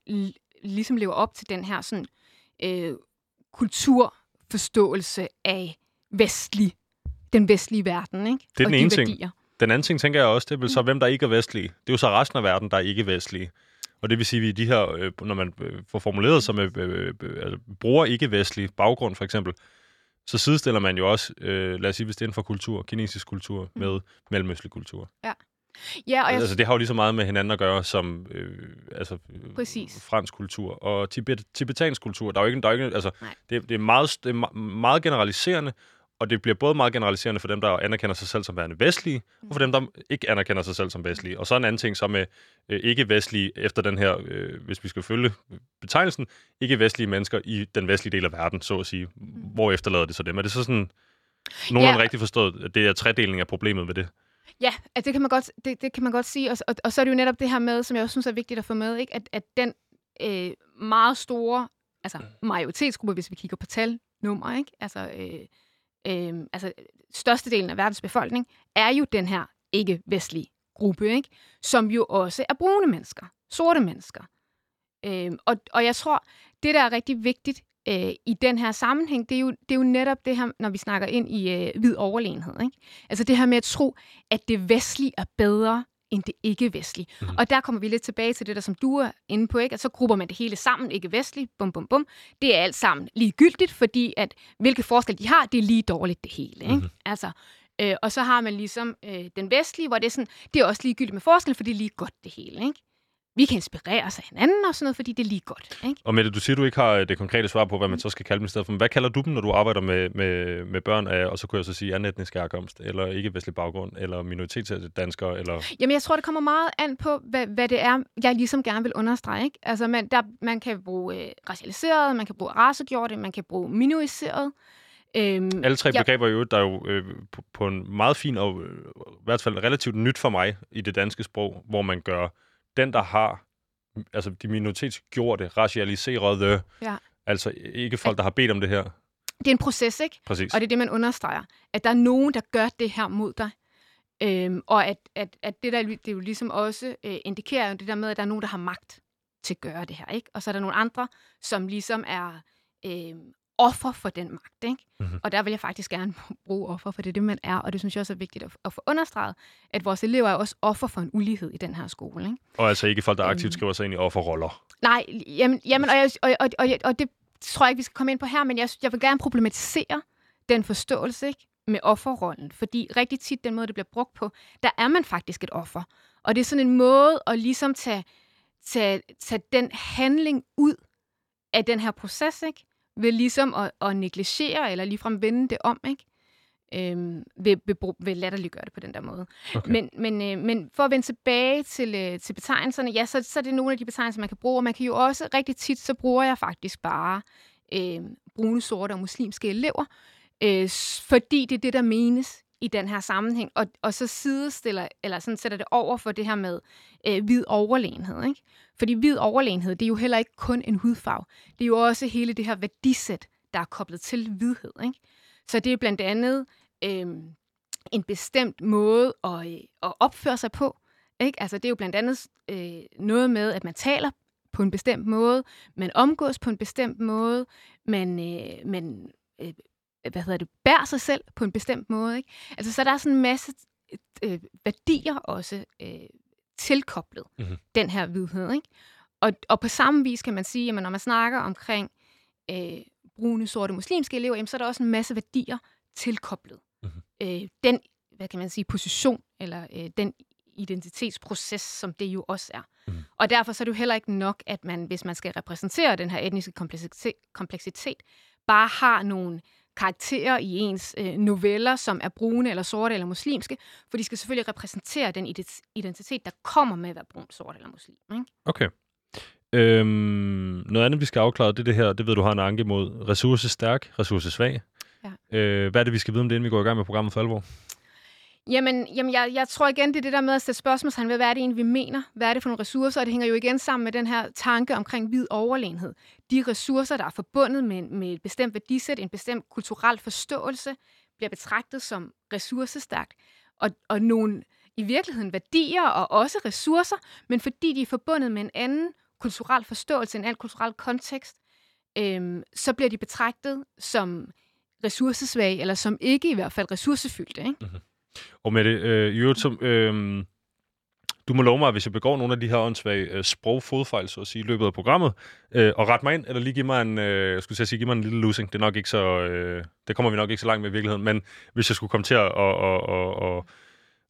ligesom lever op til den her sådan, øh, kulturforståelse af vestlig, den vestlige verden, ikke? Det er og den de ene værdier. ting. Den anden ting, tænker jeg også, det er vel så, mm. hvem der ikke er vestlige. Det er jo så resten af verden, der er ikke vestlige. Og det vil sige, at de her, øh, når man øh, får formuleret sig med, øh, altså, bruger ikke-vestlig baggrund, for eksempel, så sidestiller man jo også, øh, lad os sige, hvis det er inden for kultur, kinesisk kultur, mm. med mellemøstlig kultur. Ja. Ja, og jeg... Altså, det har jo lige så meget med hinanden at gøre som øh, altså, Præcis. fransk kultur og tibet, tibetansk kultur. Der er jo ikke, der er ikke altså, det, det, er meget, det er meget generaliserende, og det bliver både meget generaliserende for dem, der anerkender sig selv som værende vestlige, og for dem, der ikke anerkender sig selv som vestlige. Og så en anden ting så med øh, ikke-vestlige, efter den her, øh, hvis vi skal følge betegnelsen, ikke-vestlige mennesker i den vestlige del af verden, så at sige. Hvor efterlader det så dem? Er det så sådan nogenlunde ja. rigtigt forstået, at det er tredeling af problemet ved det? Ja, altså det, kan man godt, det, det kan man godt sige. Og, og, og så er det jo netop det her med, som jeg også synes er vigtigt at få med, ikke? At, at den øh, meget store altså majoritetsgruppe, hvis vi kigger på tal, nummer, ikke? Altså, øh, øh, altså størstedelen af verdens befolkning, er jo den her ikke-vestlige gruppe, ikke? som jo også er brune mennesker, sorte mennesker. Øh, og, og jeg tror, det der er rigtig vigtigt øh, i den her sammenhæng, det er, jo, det er jo netop det her, når vi snakker ind i øh, hvid overlegenhed. Ikke? Altså det her med at tro, at det vestlige er bedre end det ikke-vestlige. Mm. Og der kommer vi lidt tilbage til det der, som du er inde på, ikke? at så grupper man det hele sammen, ikke-vestligt, bum, bum, bum. Det er alt sammen ligegyldigt, fordi at hvilke forskel de har, det er lige dårligt det hele. Ikke? Mm. Altså, øh, og så har man ligesom øh, den vestlige, hvor det er sådan, det er også ligegyldigt med forskel, for det er lige godt det hele. Ikke? Vi kan inspirere os af hinanden og sådan noget, fordi det er lige godt. Ikke? Og Mette, du siger, du ikke har øh, det konkrete svar på, hvad man så skal kalde dem i stedet for. Men hvad kalder du dem, når du arbejder med, med, med børn af, og så kunne jeg så sige anden etnisk herkomst, eller ikke-vestlig baggrund, eller minoritetsdanskere? Eller... Jamen, jeg tror, det kommer meget an på, hvad, hvad det er, jeg ligesom gerne vil understrege. Ikke? Altså, man, der, man kan bruge øh, racialiseret, man kan bruge racegjorte, man kan bruge minoriseret. Øhm, Alle tre begreber jo, der er jo øh, på, på en meget fin og øh, i hvert fald relativt nyt for mig i det danske sprog, hvor man gør den, der har altså de minoritetsgjorte, racialiserede, ja. altså ikke folk, der har bedt om det her. Det er en proces, ikke? Præcis. Og det er det, man understreger. At der er nogen, der gør det her mod dig. Øhm, og at, at, at det der det jo ligesom også øh, indikerer det der med, at der er nogen, der har magt til at gøre det her. ikke? Og så er der nogle andre, som ligesom er øh, offer for den magt. Ikke? Mm-hmm. Og der vil jeg faktisk gerne bruge offer, for det er det, man er. Og det synes jeg også er vigtigt at, at få understreget, at vores elever er også offer for en ulighed i den her skole. Ikke? Og altså ikke folk, der aktivt øhm. skriver sig ind i offerroller. Nej, jamen, jamen og, jeg, og, og, og, og det tror jeg ikke, vi skal komme ind på her, men jeg, jeg vil gerne problematisere den forståelse ikke? med offerrollen. Fordi rigtig tit, den måde, det bliver brugt på, der er man faktisk et offer. Og det er sådan en måde at ligesom tage, tage, tage den handling ud af den her proces, ikke? Ved ligesom at, at negligere eller ligefrem vende det om. Ikke? øh, vil, vil, vil latterliggøre det på den der måde. Okay. Men, men, øh, men for at vende tilbage til, øh, til betegnelserne, ja, så, så er det nogle af de betegnelser, man kan bruge, og man kan jo også rigtig tit, så bruger jeg faktisk bare øh, brune, sorte og muslimske elever, øh, fordi det er det, der menes i den her sammenhæng, og, og så sidestiller, eller sådan sætter det over for det her med øh, hvid overlegenhed. Ikke? Fordi hvid overlegenhed, det er jo heller ikke kun en hudfarve. Det er jo også hele det her værdisæt, der er koblet til hvidhed. Ikke? Så det er blandt andet øh, en bestemt måde at, øh, at opføre sig på. Ikke? Altså, det er jo blandt andet øh, noget med, at man taler på en bestemt måde, man omgås på en bestemt måde, man, øh, man øh, hvad hedder det, bærer sig selv på en bestemt måde. Ikke? Altså, så der er sådan en masse øh, værdier også øh, tilkoblet mm-hmm. den her vidhed. Ikke? Og, og på samme vis kan man sige, at når man snakker omkring øh, brune, sorte, muslimske elever, jamen, så er der også en masse værdier tilkoblet. Mm-hmm. Øh, den, hvad kan man sige, position, eller øh, den identitetsproces, som det jo også er. Mm. Og derfor så er det jo heller ikke nok, at man, hvis man skal repræsentere den her etniske kompleksitet, kompleksitet bare har nogle karakterer i ens øh, noveller, som er brune eller sorte eller muslimske, for de skal selvfølgelig repræsentere den identitet, der kommer med at være brun, sort eller muslim. Ikke? Okay. Øhm, noget andet, vi skal afklare, det er det her, det ved du har en anke mod ressourcestærk, ressourcesvag. Ja. Øh, hvad er det, vi skal vide om det, inden vi går i gang med programmet for alvor? Jamen, jamen jeg, jeg tror igen, det er det der med at sætte spørgsmålstegn ved, hvad er det egentlig, vi mener? Hvad er det for nogle ressourcer? Og det hænger jo igen sammen med den her tanke omkring hvid overlegenhed. De ressourcer, der er forbundet med, med et bestemt værdisæt, en bestemt kulturel forståelse, bliver betragtet som ressourcestærkt. Og, og nogle i virkeligheden værdier og også ressourcer, men fordi de er forbundet med en anden kulturel forståelse, en anden kulturel kontekst, øhm, så bliver de betragtet som ressourcesvage, eller som ikke i hvert fald ressourcefyldte. Ikke? Mm-hmm. Og med det, øh, i øvrigt, som, øh, du må love mig, hvis jeg begår nogle af de her åndssvage øh, sprogfodfejl, så at sige, i løbet af programmet, øh, og ret mig ind, eller lige give mig en, øh, jeg skulle sige, give mig en lille losing. Det er nok ikke så, øh, det kommer vi nok ikke så langt med i virkeligheden, men hvis jeg skulle komme til at, og, og, og, og,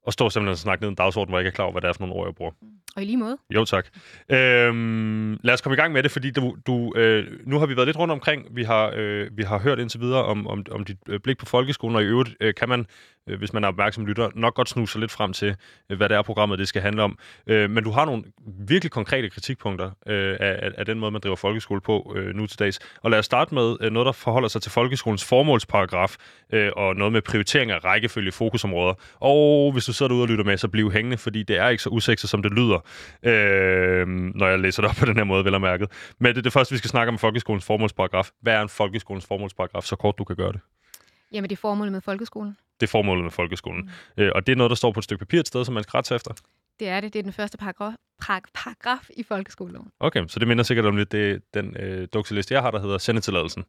og stå simpelthen og snakke ned en dagsorden, hvor jeg ikke er klar over, hvad det er for nogle ord, jeg bruger. Og i lige måde. Jo, tak. Øhm, lad os komme i gang med det, fordi du, du, øh, nu har vi været lidt rundt omkring. Vi har, øh, vi har hørt indtil videre om, om, om dit øh, blik på folkeskolen, og i øvrigt øh, kan man øh, hvis man er opmærksom lytter, nok godt snuse lidt frem til, øh, hvad det er, programmet det skal handle om. Øh, men du har nogle virkelig konkrete kritikpunkter øh, af, af den måde, man driver folkeskole på øh, nu til dags. Og lad os starte med øh, noget, der forholder sig til folkeskolens formålsparagraf, øh, og noget med prioritering af rækkefølge fokusområder. Og hvis du sidder derude og lytter med, så bliv hængende, fordi det er ikke så usekset, som det lyder, øh, når jeg læser det op på den her måde, vel og mærket. Men det er det første, vi skal snakke om folkeskolens formålsparagraf. Hvad er en folkeskolens formålsparagraf? Så kort du kan gøre det. Jamen, det er formålet med folkeskolen. Det er formålet med folkeskolen. Mm. Øh, og det er noget, der står på et stykke papir et sted, som man skal rette efter? Det er det. Det er den første paragraf, paragraf i folkeskoleloven. Okay, så det minder sikkert om lidt det, den øh, dukseliste, jeg har, der hedder sendetilladelsen.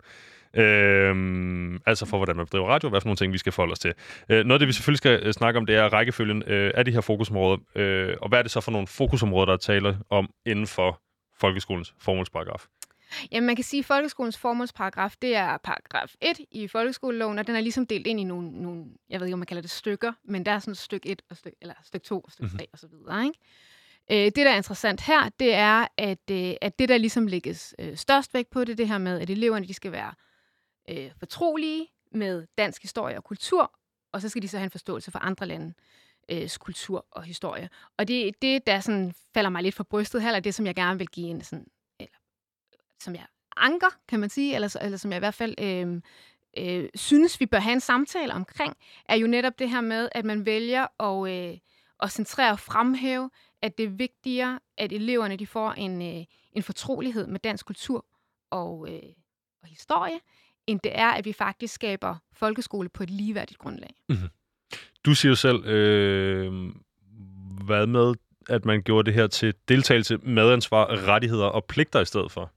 Øh, altså for, hvordan man bedriver radio, hvad for nogle ting, vi skal forholde os til. Øh, noget af det, vi selvfølgelig skal øh, snakke om, det er rækkefølgen øh, af de her fokusområder. Øh, og hvad er det så for nogle fokusområder, der taler om inden for folkeskolens formålsparagraf? Jamen, man kan sige, at folkeskolens formålsparagraf, det er paragraf 1 i folkeskoleloven, og den er ligesom delt ind i nogle, nogle jeg ved ikke, om man kalder det stykker, men der er sådan stykke 1 og stykke, eller stykke 2 og stykke 3 mm-hmm. og så videre, ikke? Øh, det, der er interessant her, det er, at, øh, at det, der ligesom lægges øh, størst vægt på, det er det her med, at eleverne de skal være øh, fortrolige med dansk historie og kultur, og så skal de så have en forståelse for andre lande øh, kultur og historie. Og det, det, der sådan falder mig lidt for brystet her, er det, som jeg gerne vil give en sådan eller som jeg anker, kan man sige, eller, eller som jeg i hvert fald øh, øh, synes, vi bør have en samtale omkring, er jo netop det her med, at man vælger at, øh, at centrere og fremhæve, at det er vigtigere, at eleverne de får en, øh, en fortrolighed med dansk kultur og, øh, og historie, end det er, at vi faktisk skaber folkeskole på et ligeværdigt grundlag. Mm-hmm. Du siger jo selv, øh, hvad med, at man gjorde det her til deltagelse, medansvar, rettigheder og pligter i stedet for?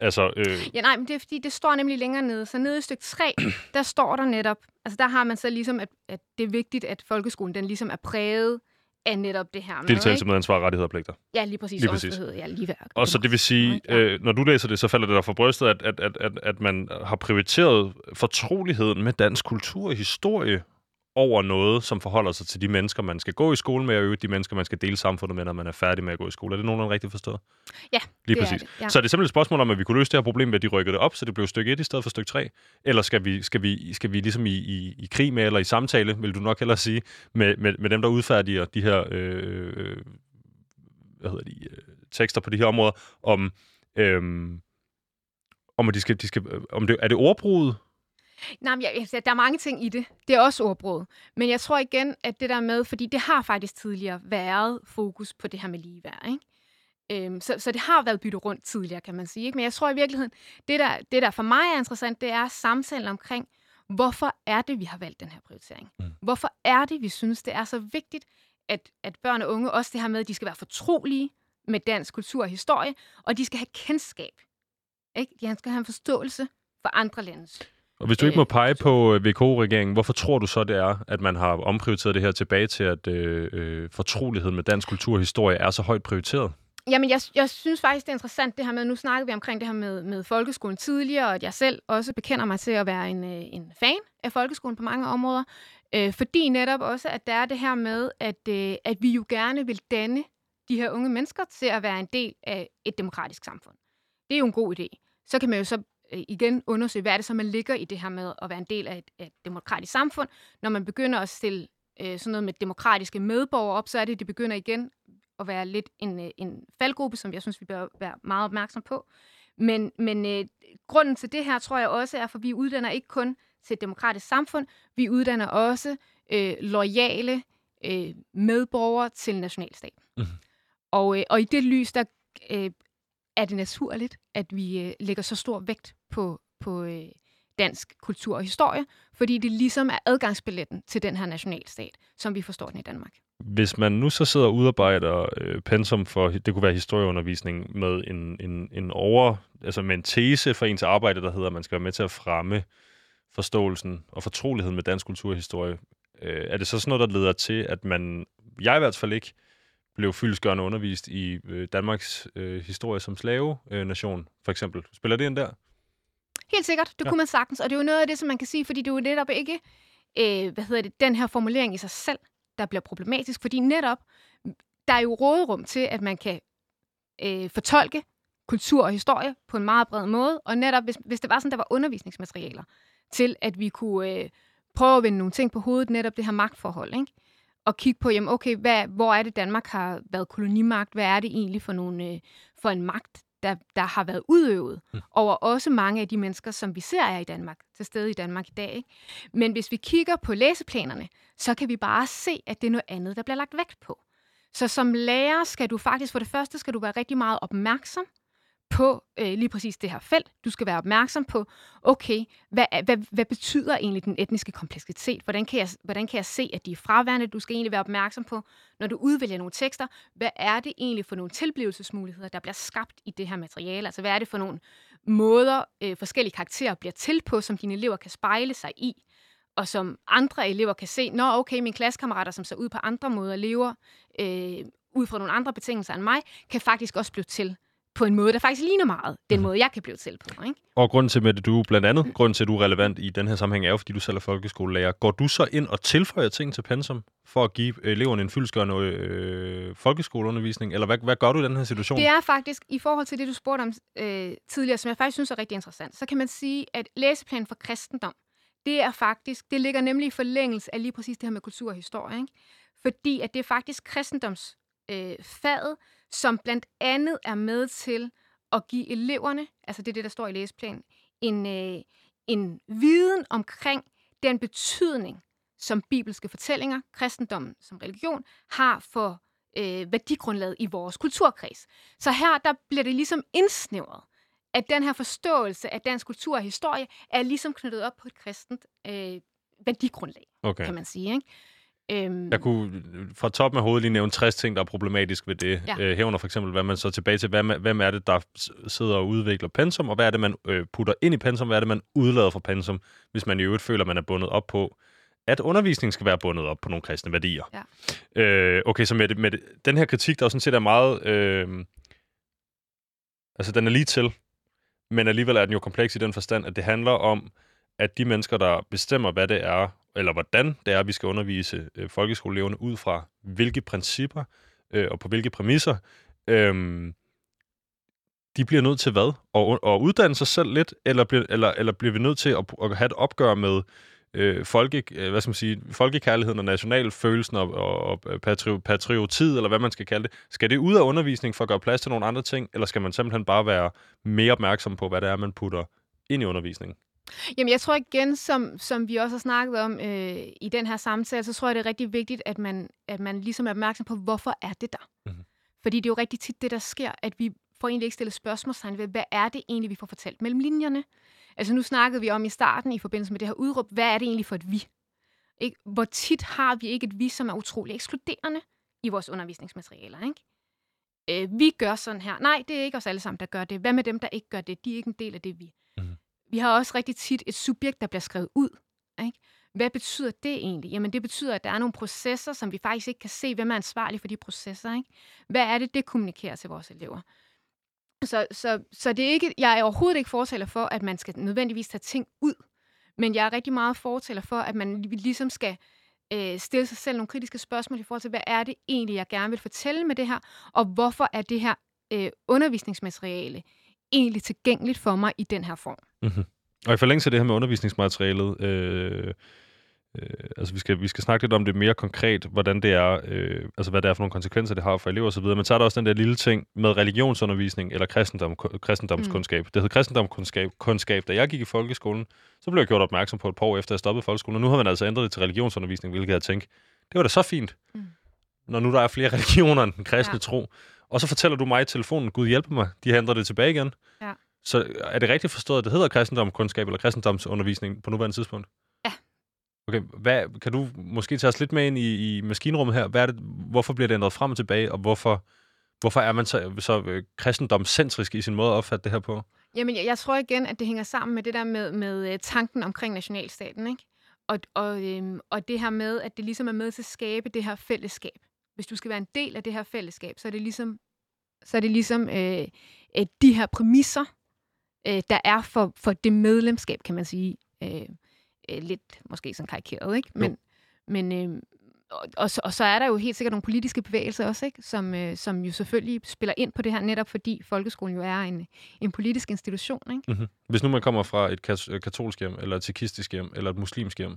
Altså, øh... Ja, nej, men det er fordi, det står nemlig længere nede. Så nede i stykke 3, der står der netop, altså der har man så ligesom, at, at det er vigtigt, at folkeskolen den ligesom er præget af netop det her med, Deltagelse med ansvar, rettigheder og pligter. Ja, lige præcis. Lige præcis. Ja, lige værk. Og så det vil sige, ja. øh, når du læser det, så falder det der for brystet, at, at, at, at, at man har prioriteret fortroligheden med dansk kultur og historie over noget, som forholder sig til de mennesker, man skal gå i skole med, og øvrigt de mennesker, man skal dele samfundet med, når man er færdig med at gå i skole. Er det nogenlunde rigtigt forstået? Ja, Lige det er præcis. det, ja. Så er det simpelthen et spørgsmål om, at vi kunne løse det her problem ved, at de rykkede det op, så det blev stykke 1 i stedet for stykke 3? Eller skal vi, skal vi, skal vi ligesom i, i, i krig med, eller i samtale, vil du nok hellere sige, med, med, med dem, der udfærdiger de her øh, hvad hedder de, øh, tekster på de her områder, om, øh, om at de skal, de skal, øh, om det, er det ordbruget? Nej, men jeg, jeg, der er mange ting i det. Det er også ordbrud. Men jeg tror igen, at det der med, fordi det har faktisk tidligere været fokus på det her med ligeværd, ikke? Øhm, så, så det har været byttet rundt tidligere, kan man sige. Ikke? Men jeg tror i virkeligheden, det der, det der for mig er interessant, det er samtalen omkring, hvorfor er det, vi har valgt den her prioritering? Mm. Hvorfor er det, vi synes, det er så vigtigt, at, at børn og unge, også det her med, at de skal være fortrolige med dansk kultur og historie, og de skal have kendskab. Ikke? De skal have en forståelse for andre landes Og hvis du ikke må pege på øh, VK-regeringen, hvorfor tror du så, det er, at man har omprioriteret det her tilbage til, at øh, øh, fortroligheden med dansk kultur og historie er så højt prioriteret? Jamen, jeg, jeg synes faktisk, det er interessant det her med, nu snakker vi omkring det her med, med folkeskolen tidligere, og at jeg selv også bekender mig til at være en, øh, en fan af folkeskolen på mange områder. Øh, fordi netop også, at der er det her med, at, øh, at vi jo gerne vil danne de her unge mennesker til at være en del af et demokratisk samfund. Det er jo en god idé. Så kan man jo så øh, igen undersøge, hvad er det så, man ligger i det her med at være en del af et, af et demokratisk samfund. Når man begynder at stille øh, sådan noget med demokratiske medborgere op, så er det, det begynder igen at være lidt en, øh, en faldgruppe, som jeg synes, vi bør være meget opmærksom på. Men, men øh, grunden til det her, tror jeg også er, for vi uddanner ikke kun til et demokratisk samfund, vi uddanner også øh, lojale øh, medborgere til nationalstaten. Mhm. Og, øh, og i det lys, der øh, er det naturligt, at vi øh, lægger så stor vægt på, på øh, dansk kultur og historie, fordi det ligesom er adgangsbilletten til den her nationalstat, som vi forstår den i Danmark. Hvis man nu så sidder og udarbejder øh, pensum for, det kunne være historieundervisning, med en, en, en over, altså med en tese for ens arbejde, der hedder, at man skal være med til at fremme forståelsen og fortroligheden med dansk kultur og historie, øh, er det så sådan noget, der leder til, at man, jeg i hvert fald ikke, blev fyldesgørende undervist i øh, Danmarks øh, historie som slave-nation, øh, for eksempel. Spiller det ind der? Helt sikkert, det Ja. kunne man sagtens. Og det er jo noget af det, som man kan sige, fordi det er jo netop ikke, øh, hvad hedder det, den her formulering i sig selv, der bliver problematisk. Fordi netop, der er jo råderum til, at man kan øh, fortolke kultur og historie på en meget bred måde. Og netop, hvis, hvis det var sådan, der var undervisningsmaterialer til, at vi kunne øh, prøve at vende nogle ting på hovedet, netop det her magtforhold, ikke? Og kigge på, jamen okay, hvad, hvor er det, Danmark har været kolonimagt? Hvad er det egentlig for, nogle, øh, for en magt, der, der har været udøvet mm. over også mange af de mennesker, som vi ser er i Danmark, til stede i Danmark i dag. Ikke? Men hvis vi kigger på læseplanerne, så kan vi bare se, at det er noget andet, der bliver lagt vægt på. Så som lærer skal du faktisk, for det første skal du være rigtig meget opmærksom på øh, lige præcis det her felt. Du skal være opmærksom på, okay, hvad, hvad, hvad betyder egentlig den etniske kompleksitet? Hvordan kan, jeg, hvordan kan jeg se, at de er fraværende? Du skal egentlig være opmærksom på, når du udvælger nogle tekster, hvad er det egentlig for nogle tilblivelsesmuligheder, der bliver skabt i det her materiale? Altså, hvad er det for nogle måder, øh, forskellige karakterer bliver til på, som dine elever kan spejle sig i? og som andre elever kan se, nå okay, mine klassekammerater, som ser ud på andre måder, lever øh, ud fra nogle andre betingelser end mig, kan faktisk også blive til på en måde, der faktisk ligner meget den måde, jeg kan blive til på. Ikke? Og grunden til, at du blandt andet, grunden til, at du er relevant i den her sammenhæng, er jo, fordi du selv er folkeskolelærer. Går du så ind og tilføjer ting til pensum, for at give eleverne en fyldskørende øh, folkeskoleundervisning? Eller hvad, hvad gør du i den her situation? Det er faktisk, i forhold til det, du spurgte om øh, tidligere, som jeg faktisk synes er rigtig interessant, så kan man sige, at læseplanen for kristendom, det er faktisk, det ligger nemlig i forlængelse af lige præcis det her med kultur og historie. Ikke? Fordi at det er faktisk kristendomsfaget, øh, faget, som blandt andet er med til at give eleverne, altså det er det, der står i læseplanen, en, øh, en viden omkring den betydning, som bibelske fortællinger, kristendommen som religion, har for øh, værdigrundlaget i vores kulturkreds. Så her der bliver det ligesom indsnævret, at den her forståelse af dansk kultur og historie er ligesom knyttet op på et kristent øh, værdigrundlag, okay. kan man sige. Ikke? Øhm, Jeg kunne øh, fra top af hovedet lige nævne 60 ting, der er problematisk ved det. Ja. Øh, herunder for eksempel, hvad man så tilbage til, er- hvem er det, der sidder og udvikler pensum, og hvad er det, man øh, putter ind i pensum, hvad er det, man udlader fra pensum, hvis man i øvrigt føler, man er bundet op på, at undervisningen skal være bundet op på nogle kristne værdier. Ja. Øh, okay, så med, det, med det, den her kritik, der jo sådan set er meget... Øh, altså, den er lige til, men alligevel er den jo kompleks i den forstand, at det handler om, at de mennesker, der bestemmer, hvad det er, eller hvordan det er, vi skal undervise øh, folkeskoleeleverne ud fra hvilke principper øh, og på hvilke præmisser, øh, de bliver nødt til hvad? At, at uddanne sig selv lidt, eller bliver, eller, eller bliver vi nødt til at, at have et opgør med øh, folke, øh, hvad skal man sige, folkekærligheden og nationalfølelsen og, og, og patri, patriotid, eller hvad man skal kalde det. Skal det ud af undervisning for at gøre plads til nogle andre ting, eller skal man simpelthen bare være mere opmærksom på, hvad det er, man putter ind i undervisningen? Jamen, jeg tror igen, som, som vi også har snakket om øh, i den her samtale, så tror jeg, det er rigtig vigtigt, at man, at man ligesom er opmærksom på, hvorfor er det der? Mm-hmm. Fordi det er jo rigtig tit det, der sker, at vi får egentlig ikke stillet spørgsmålstegn ved, hvad er det egentlig, vi får fortalt mellem linjerne? Altså nu snakkede vi om i starten i forbindelse med det her udråb, hvad er det egentlig for et vi? Ikke? Hvor tit har vi ikke et vi, som er utrolig ekskluderende i vores undervisningsmaterialer? Ikke? Øh, vi gør sådan her. Nej, det er ikke os alle sammen, der gør det. Hvad med dem, der ikke gør det? De er ikke en del af det vi. Vi har også rigtig tit et subjekt, der bliver skrevet ud. Ikke? Hvad betyder det egentlig? Jamen det betyder, at der er nogle processer, som vi faktisk ikke kan se, hvem er ansvarlig for de processer. Ikke? Hvad er det, det kommunikerer til vores elever? Så, så, så det er ikke, jeg er overhovedet ikke fortaler for, at man skal nødvendigvis tage ting ud, men jeg er rigtig meget fortaler for, at man ligesom skal øh, stille sig selv nogle kritiske spørgsmål i forhold til, hvad er det egentlig, jeg gerne vil fortælle med det her, og hvorfor er det her øh, undervisningsmateriale egentlig tilgængeligt for mig i den her form. Mm-hmm. Og i forlængelse af det her med undervisningsmaterialet, øh, Øh, altså vi skal, vi skal snakke lidt om det mere konkret, hvordan det er, øh, altså hvad det er for nogle konsekvenser, det har for elever osv., men så er der også den der lille ting med religionsundervisning eller kristendom, kristendomskundskab. Mm. Det hed kristendomskundskab, kundskab. Da jeg gik i folkeskolen, så blev jeg gjort opmærksom på et par år efter, jeg stoppede folkeskolen, og nu har man altså ændret det til religionsundervisning, hvilket jeg tænkte, det var da så fint, mm. når nu der er flere religioner end den kristne ja. tro. Og så fortæller du mig i telefonen, Gud hjælpe mig, de ændret det tilbage igen. Ja. Så er det rigtigt forstået, at det hedder kristendomskundskab eller kristendomsundervisning på nuværende tidspunkt? Okay, hvad, kan du måske tage os lidt med ind i, i maskinrummet her? Hvad er det, hvorfor bliver det ændret frem og tilbage, og hvorfor, hvorfor er man så, så øh, kristendomscentrisk i sin måde at opfatte det her på? Jamen, jeg, jeg tror igen, at det hænger sammen med det der med, med øh, tanken omkring nationalstaten, ikke? Og, og, øhm, og det her med, at det ligesom er med til at skabe det her fællesskab. Hvis du skal være en del af det her fællesskab, så er det ligesom, så er det ligesom øh, de her præmisser, øh, der er for, for det medlemskab, kan man sige. Øh, øh, lidt måske sådan karikeret, ikke? Men, men øh, og, og, så, og så er der jo helt sikkert nogle politiske bevægelser også, ikke? Som, øh, som jo selvfølgelig spiller ind på det her, netop fordi folkeskolen jo er en, en politisk institution. Ikke? Mm-hmm. Hvis nu man kommer fra et katolsk hjem, eller et tekistisk hjem, eller et muslimsk hjem,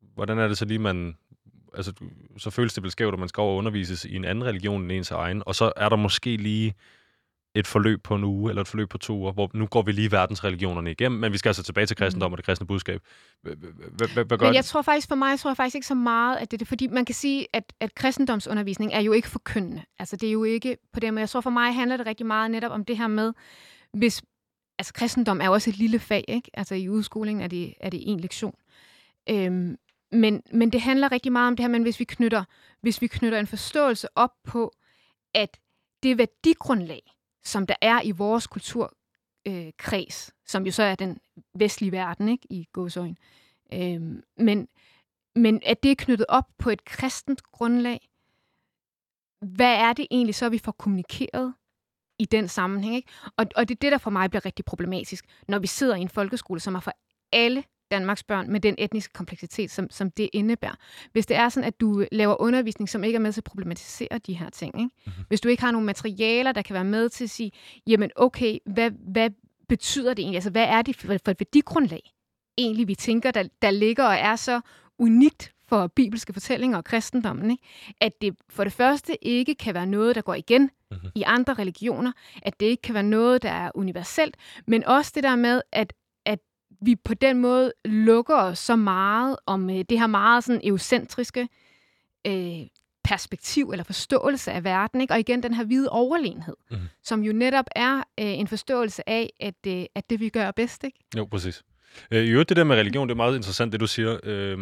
hvordan er det så lige, man... Altså, så føles det vel skævt, at man skal over undervises i en anden religion end ens egen, og så er der måske lige et forløb på en uge, eller et forløb på to uger, hvor nu går vi lige verdensreligionerne igennem, men vi skal altså tilbage til kristendom mm. og det kristne budskab. Hvad gør Men jeg tror faktisk, for mig tror jeg faktisk ikke så meget, at det er fordi man kan sige, at, at kristendomsundervisning er jo ikke forkyndende. Altså det er jo ikke på det, men jeg tror for mig handler det rigtig meget netop om det her med, hvis, altså kristendom er jo også et lille fag, ikke? Altså i udskolingen er det, er det en lektion. Øhm, men, men det handler rigtig meget om det her, men hvis vi knytter, hvis vi knytter en forståelse op på, at det værdigrundlag, som der er i vores kulturkreds, øh, som jo så er den vestlige verden, ikke, i gåsøjne. Øh, men, men at det er knyttet op på et kristent grundlag, hvad er det egentlig så, vi får kommunikeret i den sammenhæng? Ikke? Og, og det er det, der for mig bliver rigtig problematisk, når vi sidder i en folkeskole, som er for alle Danmarks børn med den etniske kompleksitet, som, som det indebærer. Hvis det er sådan, at du laver undervisning, som ikke er med til at problematisere de her ting, ikke? Mm-hmm. hvis du ikke har nogle materialer, der kan være med til at sige, jamen okay, hvad, hvad betyder det egentlig? Altså, hvad er det for, for et værdigrundlag, egentlig vi tænker, der, der ligger og er så unikt for bibelske fortællinger og kristendommen, ikke? at det for det første ikke kan være noget, der går igen mm-hmm. i andre religioner, at det ikke kan være noget, der er universelt, men også det der med, at vi på den måde lukker os så meget om øh, det her meget sådan eucentriske øh, perspektiv eller forståelse af verden, ikke? og igen den her hvide overlegenhed, mm. som jo netop er øh, en forståelse af, at, øh, at det vi gør bedst. Ikke? Jo, præcis. Øh, I øvrigt, det der med religion, det er meget interessant, det du siger. Øh,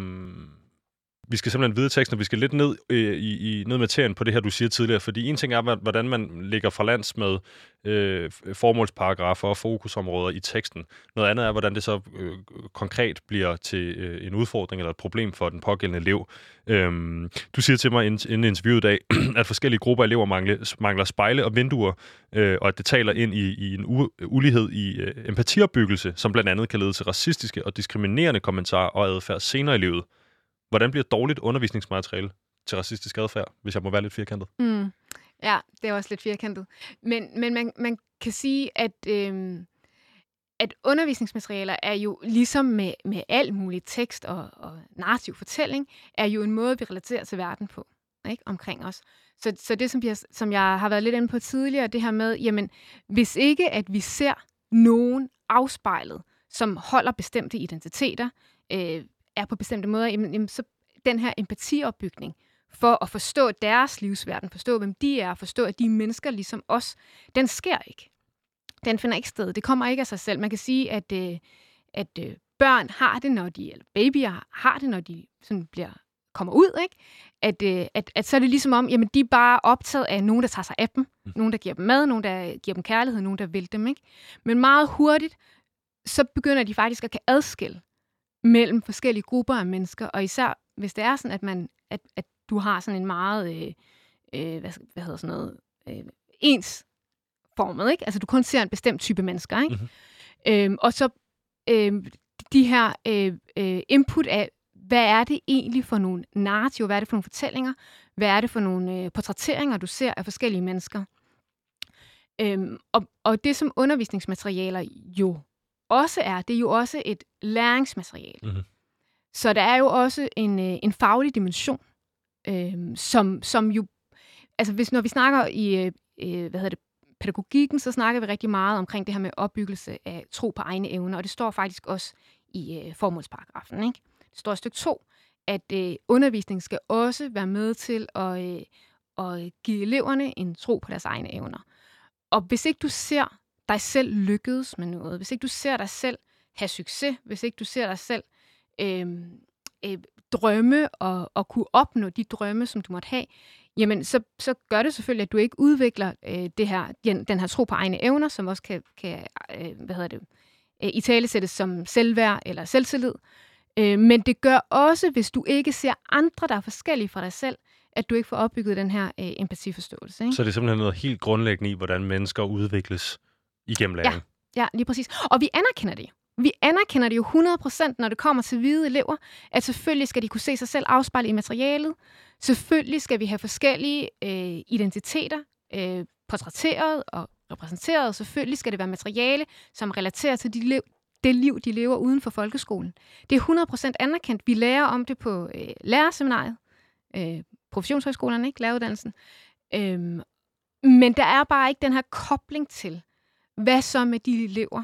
vi skal simpelthen vide teksten, og vi skal lidt ned øh, i, i ned materien på det her, du siger tidligere. Fordi en ting er, hvordan man ligger fra lands med øh, formålsparagrafer og fokusområder i teksten. Noget andet er, hvordan det så øh, konkret bliver til øh, en udfordring eller et problem for den pågældende elev. Øhm, du siger til mig inden interviewet i dag, at forskellige grupper af elever mangler, mangler spejle og vinduer, øh, og at det taler ind i, i en u, ulighed i øh, empatiopbyggelse, som blandt andet kan lede til racistiske og diskriminerende kommentarer og adfærd senere i livet. Hvordan bliver dårligt undervisningsmateriale til racistisk adfærd, hvis jeg må være lidt firkantet? Mm. Ja, det er også lidt firkantet. Men, men man, man kan sige, at, øh, at undervisningsmaterialer er jo ligesom med, med al mulig tekst og, og narrativ fortælling, er jo en måde, vi relaterer til verden på, ikke? omkring os. Så, så det, som jeg, som jeg har været lidt inde på tidligere, det her med, jamen, hvis ikke at vi ser nogen afspejlet, som holder bestemte identiteter, øh, er på bestemte måder, jamen, jamen, så den her empatiopbygning for at forstå deres livsverden, forstå hvem de er, forstå at de er mennesker ligesom os, den sker ikke. Den finder ikke sted. Det kommer ikke af sig selv. Man kan sige, at, øh, at øh, børn har det, når de, eller babyer har det, når de sådan bliver kommer ud, ikke? At, øh, at, at så er det ligesom om, jamen de er bare optaget af nogen, der tager sig af dem, mm. nogen, der giver dem mad, nogen, der giver dem kærlighed, nogen, der vil dem, ikke? Men meget hurtigt, så begynder de faktisk at kan adskille mellem forskellige grupper af mennesker, og især hvis det er sådan, at, man, at, at du har sådan en meget, øh, øh, hvad, hvad hedder sådan noget, øh, ens formet, ikke? Altså du kun ser en bestemt type mennesker, ikke? Mm-hmm. Øhm, og så øh, de her øh, øh, input af, hvad er det egentlig for nogle narrativer, hvad er det for nogle fortællinger, hvad er det for nogle øh, portrætteringer, du ser af forskellige mennesker. Øhm, og, og det, som undervisningsmaterialer jo også er, det er jo også et læringsmateriale. Mm-hmm. Så der er jo også en, øh, en faglig dimension, øh, som, som jo... Altså, hvis, når vi snakker i øh, øh, hvad hedder det, pædagogikken, så snakker vi rigtig meget omkring det her med opbyggelse af tro på egne evner, og det står faktisk også i øh, formålsparagrafen. Ikke? Det står i stykke 2, at øh, undervisningen skal også være med til at, øh, at give eleverne en tro på deres egne evner. Og hvis ikke du ser dig selv lykkedes med noget, hvis ikke du ser dig selv have succes, hvis ikke du ser dig selv øh, øh, drømme og, og kunne opnå de drømme, som du måtte have, jamen så, så gør det selvfølgelig, at du ikke udvikler øh, det her, den, den her tro på egne evner, som også kan, kan øh, hvad hedder det, øh, i tale sættes som selvværd eller selvtillid. Øh, men det gør også, hvis du ikke ser andre, der er forskellige fra dig selv, at du ikke får opbygget den her øh, empatiforståelse. Ikke? Så det er simpelthen noget helt grundlæggende i, hvordan mennesker udvikles igennem læring. Ja, ja, lige præcis. Og vi anerkender det. Vi anerkender det jo 100%, når det kommer til hvide elever, at selvfølgelig skal de kunne se sig selv afspejle i materialet. Selvfølgelig skal vi have forskellige øh, identiteter øh, portrætteret og repræsenteret. Selvfølgelig skal det være materiale, som relaterer til de liv, det liv, de lever uden for folkeskolen. Det er 100% anerkendt. Vi lærer om det på øh, lærerseminariet, øh, professionshøjskolerne, ikke? læreruddannelsen. Øhm, men der er bare ikke den her kobling til, hvad så med de elever,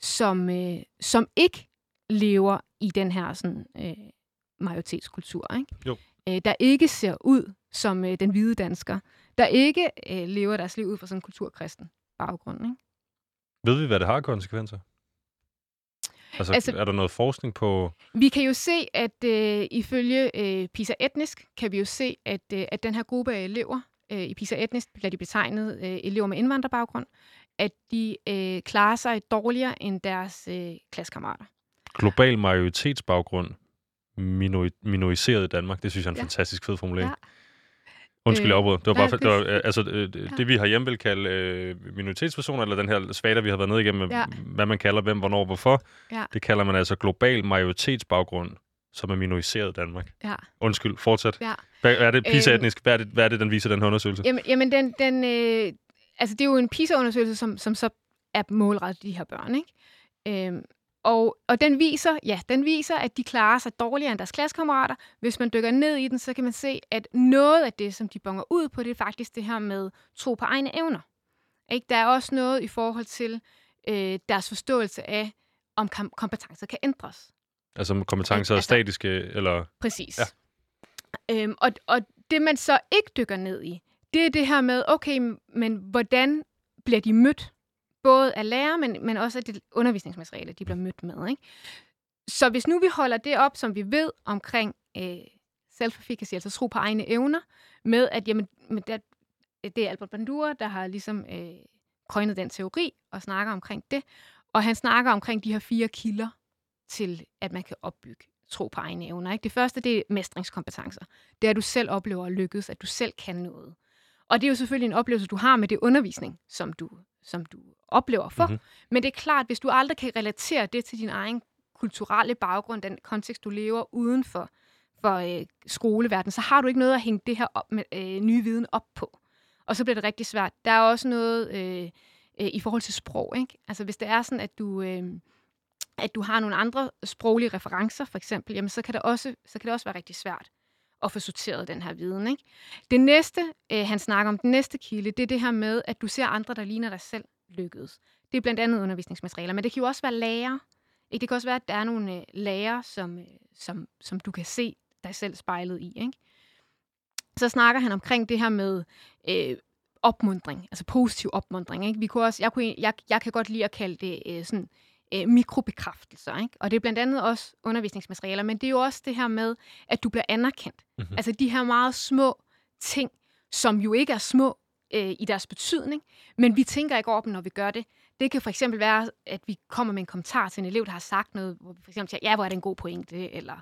som, øh, som ikke lever i den her sådan, øh, majoritetskultur. Ikke? Jo. Øh, der ikke ser ud som øh, den hvide dansker. Der ikke øh, lever deres liv ud fra sådan en kulturkristen baggrund. Ikke? Ved vi, hvad det har konsekvenser? Altså, altså, er der noget forskning på... Vi kan jo se, at øh, ifølge øh, PISA Etnisk, kan vi jo se, at, øh, at den her gruppe af elever, øh, i PISA Etnisk bliver de betegnet øh, elever med indvandrerbaggrund, at de øh, klarer sig dårligere end deres øh, klassekammerater. Global majoritetsbaggrund minori- minoriseret i Danmark, det synes jeg er en ja. fantastisk fed formulering. Ja. Undskyld, jeg Det var bare, det, det var, øh, altså, det, ja. det vi har hjemme vil kalde øh, minoritetspersoner, eller den her svater, vi har været nede igennem, ja. hvad man kalder hvem, hvornår, hvorfor, ja. det kalder man altså global majoritetsbaggrund, som er minoriseret i Danmark. Ja. Undskyld, fortsæt. Ja. Hvad er det PISA-etnisk? Hvad, er det, hvad er det, den viser, den her undersøgelse? Jamen, jamen den, den, øh, altså, det er jo en PISA-undersøgelse, som, som så er målrettet de her børn, ikke? Øhm, og, og den viser, ja, den viser, at de klarer sig dårligere end deres klassekammerater. Hvis man dykker ned i den, så kan man se, at noget af det, som de bonger ud på, det er faktisk det her med tro på egne evner. Ikke? Der er også noget i forhold til øh, deres forståelse af, om kom- kompetencer kan ændres. Altså kompetencer er altså, statiske, eller... Præcis. Ja. Øhm, og, og det, man så ikke dykker ned i, det er det her med, okay, men hvordan bliver de mødt? Både af lærer, men, men også af det undervisningsmateriale, de bliver mødt med. Ikke? Så hvis nu vi holder det op, som vi ved omkring øh, self-efficacy, altså tro på egne evner, med at jamen, med det, det er Albert Bandura, der har ligesom øh, krøjnet den teori og snakker omkring det. Og han snakker omkring de her fire kilder til, at man kan opbygge tro på egne evner. Ikke? Det første, det er mestringskompetencer. Det er, at du selv oplever at lykkes, at du selv kan noget. Og det er jo selvfølgelig en oplevelse, du har med det undervisning, som du, som du oplever for. Mm-hmm. Men det er klart, hvis du aldrig kan relatere det til din egen kulturelle baggrund, den kontekst, du lever uden for, for øh, skoleverdenen, så har du ikke noget at hænge det her op med, øh, nye viden op på. Og så bliver det rigtig svært. Der er også noget øh, øh, i forhold til sprog. Ikke? Altså hvis det er sådan, at du... Øh, at du har nogle andre sproglige referencer, for eksempel, jamen så kan det også, så kan det også være rigtig svært at få sorteret den her viden. Ikke? Det næste, øh, han snakker om, den næste kilde, det er det her med, at du ser andre, der ligner dig selv lykkedes. Det er blandt andet undervisningsmaterialer, men det kan jo også være lærer. Ikke? Det kan også være, at der er nogle øh, lærer, som, øh, som, som du kan se dig selv spejlet i. Ikke? Så snakker han omkring det her med øh, opmundring, altså positiv opmundring. Ikke? Vi kunne også, jeg, kunne, jeg, jeg kan godt lide at kalde det øh, sådan øh, mikrobekræftelser. Ikke? Og det er blandt andet også undervisningsmaterialer, men det er jo også det her med, at du bliver anerkendt. Mm-hmm. Altså de her meget små ting, som jo ikke er små øh, i deres betydning, men vi tænker ikke over dem, når vi gør det. Det kan for eksempel være, at vi kommer med en kommentar til en elev, der har sagt noget, hvor vi for eksempel siger, ja, hvor er det en god pointe, eller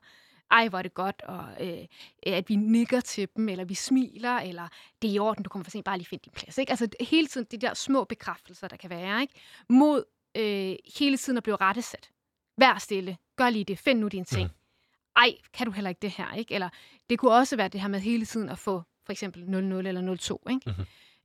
ej, hvor er det godt, og øh, at vi nikker til dem, eller vi smiler, eller det er i orden, du kommer for sent, bare lige find din plads. Ikke? Altså hele tiden de der små bekræftelser, der kan være, ikke? mod øh, hele tiden at blive rettesat. Vær stille. Gør lige det. Find nu dine ting. Mm. Ej, kan du heller ikke det her? Ikke? Eller det kunne også være det her med hele tiden at få for eksempel 0-0 eller 0-2. Ikke? Mm-hmm.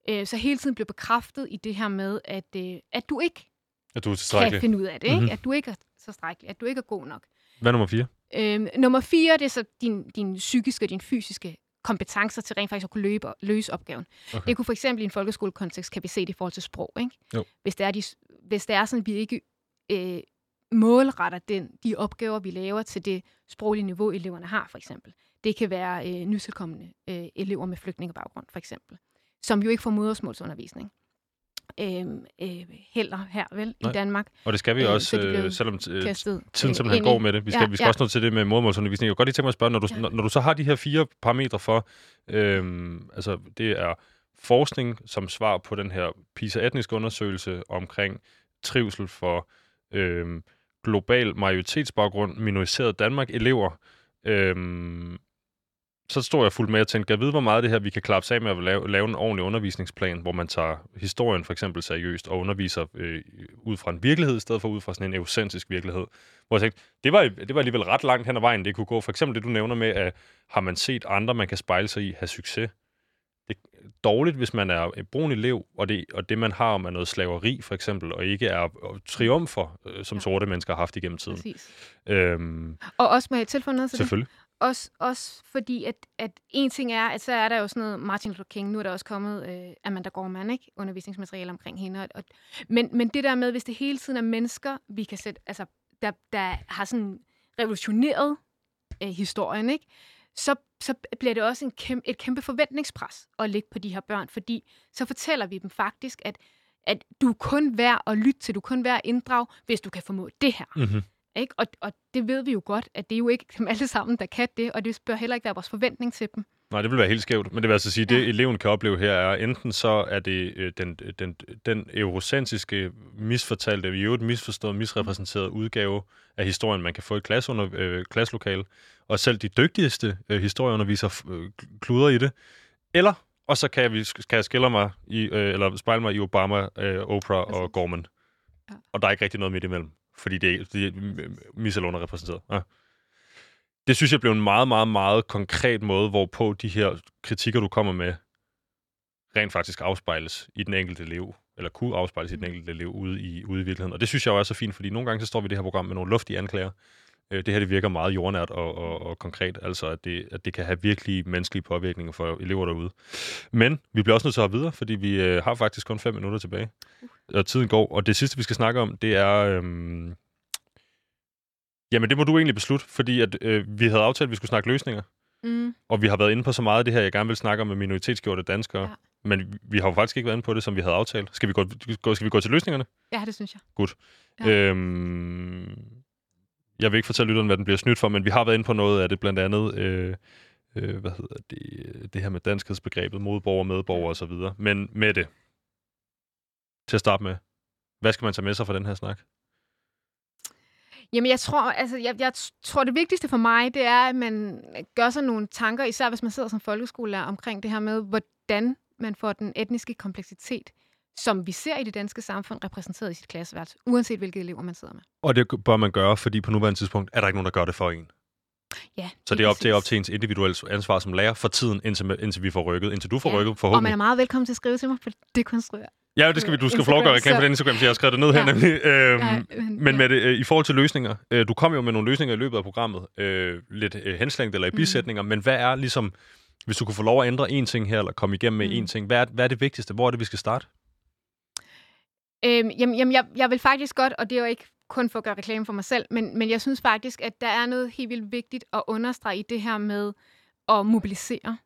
Øh, så hele tiden blive bekræftet i det her med, at, øh, at du ikke at du er kan finde ud af det. Ikke? Mm-hmm. At du ikke er så strækkelig. At du ikke er god nok. Hvad er nummer 4? Øh, nummer 4, det er så din, din psykiske og din fysiske kompetencer til rent faktisk at kunne løbe, løse opgaven. Okay. Det kunne for eksempel i en folkeskolekontekst, kan vi se det i forhold til sprog. Ikke? Jo. Hvis, det er de, hvis det er sådan, at vi ikke øh, målretter den, de opgaver, vi laver til det sproglige niveau, eleverne har, for eksempel. Det kan være øh, nytilkommende øh, elever med flygtningebaggrund, for eksempel, som jo ikke får modersmålsundervisning øh, øh, heller her, vel, Nej. i Danmark. Og det skal vi øh, også, øh, selvom øh, tiden simpelthen går med det. Vi skal, ja, vi skal ja. også nå til det med modermålsundervisning. Jeg kan godt lige tænke mig at spørge, når du, ja. når, når du så har de her fire parametre for, øh, altså det er forskning som svar på den her PISA-etniske undersøgelse omkring trivsel for øh, global majoritetsbaggrund, minoriseret Danmark-elever, øh, så stod jeg fuldt med og tænkte, jeg ved, hvor meget det her, vi kan klappe af med at lave, lave en ordentlig undervisningsplan, hvor man tager historien for eksempel seriøst og underviser øh, ud fra en virkelighed, i stedet for ud fra sådan en eucentrisk virkelighed. Hvor jeg tænkte, det var, det var alligevel ret langt hen ad vejen, det kunne gå. For eksempel det, du nævner med, at har man set andre, man kan spejle sig i, have succes. Dårligt, hvis man er en brun elev, og det, og det man har om er noget slaveri, for eksempel, og ikke er triumfer, øh, som sorte mennesker har haft igennem tiden. Præcis. Øhm, og også med tilføje til Selvfølgelig. Det? Også, også fordi, at, at en ting er, at så er der jo sådan noget Martin Luther King, nu er der også kommet øh, Amanda Gorman, ikke? undervisningsmateriale omkring hende. Og, men, men det der med, hvis det hele tiden er mennesker, vi kan sætte, altså, der, der har sådan revolutioneret øh, historien, ikke? Så, så bliver det også en kæmpe, et kæmpe forventningspres at lægge på de her børn, fordi så fortæller vi dem faktisk, at, at du er kun værd at lytte til, du er kun værd at inddrage, hvis du kan formå det her. Mm-hmm. Ikke? Og, og det ved vi jo godt, at det er jo ikke dem alle sammen, der kan det, og det bør heller ikke være vores forventning til dem. Nej, det vil være helt skævt. Men det vil altså sige, at det eleven kan opleve her er, enten så er det øh, den, den, den eurocentriske, misfortalte, i øvrigt misforstået, misrepræsenterede udgave af historien, man kan få i klasseunder, øh, klasselokale, og selv de dygtigste øh, historieundervisere øh, kluder i det. Eller, og så kan jeg, kan jeg skille mig i, øh, eller spejle mig i Obama, øh, Oprah Præcis. og Gorman. Ja. Og der er ikke rigtig noget midt imellem fordi det er, det er misal underrepræsenteret. Ja. Det synes jeg blev en meget, meget, meget konkret måde, hvorpå de her kritikker, du kommer med, rent faktisk afspejles i den enkelte elev, eller kunne afspejles i den enkelte elev ude i, ude i virkeligheden. Og det synes jeg også er så fint, fordi nogle gange så står vi i det her program med nogle luftige anklager. Øh, det her det virker meget jordnært og, og, og konkret, altså at det, at det kan have virkelig menneskelige påvirkninger for elever derude. Men vi bliver også nødt til at videre, fordi vi øh, har faktisk kun fem minutter tilbage. Uh og tiden går. Og det sidste, vi skal snakke om, det er... Øhm, jamen, det må du egentlig beslutte, fordi at, øh, vi havde aftalt, at vi skulle snakke løsninger. Mm. Og vi har været inde på så meget af det her, jeg gerne vil snakke om med minoritetsgjorte danskere. Ja. Men vi har jo faktisk ikke været inde på det, som vi havde aftalt. Skal vi gå, skal vi gå til løsningerne? Ja, det synes jeg. Godt. Ja. Øhm, jeg vil ikke fortælle lytteren, hvad den bliver snydt for, men vi har været inde på noget af det, blandt andet øh, øh, hvad hedder det, det her med danskhedsbegrebet, modborger, medborger osv. Men med det, til at starte med, hvad skal man tage med sig fra den her snak? Jamen, jeg tror, altså, jeg, jeg tror, det vigtigste for mig, det er, at man gør sig nogle tanker, især hvis man sidder som folkeskolelærer, omkring det her med, hvordan man får den etniske kompleksitet, som vi ser i det danske samfund, repræsenteret i sit klasseværelse, uanset hvilke elever man sidder med. Og det bør man gøre, fordi på nuværende tidspunkt er der ikke nogen, der gør det for en. Ja, Så det er op til, op til ens individuelle ansvar som lærer for tiden, indtil, indtil vi får rykket, indtil du får Ja, rykket Og man forhåbentlig. er meget velkommen til at skrive til mig på Dekonstruer. Ja, det skal vi, du skal få reklame på så- den Instagram, for jeg har skrevet det ned her Ja. nemlig. Øhm, Nej, Men ja. med det, øh, i forhold til løsninger, øh, du kom jo med nogle løsninger i løbet af programmet, øh, lidt øh, henslængt eller i Mm. bisætninger, men hvad er ligesom, hvis du kunne få lov at ændre en ting her, eller komme igennem med Mm. en ting, hvad er, hvad er det vigtigste? Hvor er det, vi skal starte? Øhm, jamen, jamen jeg, jeg vil faktisk godt, og det er jo ikke kun for at gøre reklame for mig selv, men, men jeg synes faktisk, at der er noget helt vildt vigtigt at understrege i det her med at mobilisere.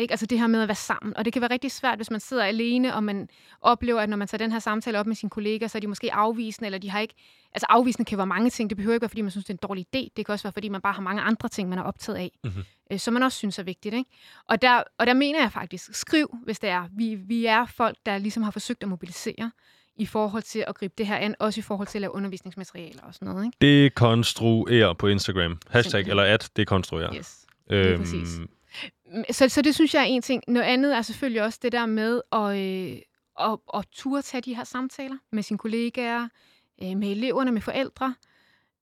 Ikke? Altså det her med at være sammen. Og det kan være rigtig svært, hvis man sidder alene, og man oplever, at når man tager den her samtale op med sine kolleger, så er de måske afvisende, eller de har ikke... Altså afvisende kan være mange ting. Det behøver ikke være, fordi man synes, det er en dårlig idé. Det kan også være, fordi man bare har mange andre ting, man er optaget af, Mhm. øh, som man også synes er vigtigt. Ikke? Og, der, og der mener jeg faktisk, skriv, hvis det er. Vi, vi er folk, der ligesom har forsøgt at mobilisere i forhold til at gribe det her an, også i forhold til at lave undervisningsmaterialer og sådan noget. Ikke? Dekonstruer på Instagram. Hashtag Simpelthen. eller at dekonstruer. Yes. lige præcis. Så, så det synes jeg er en ting. Noget andet er selvfølgelig også det der med at, øh, at, at turde tage de her samtaler med sine kollegaer, øh, med eleverne, med forældre,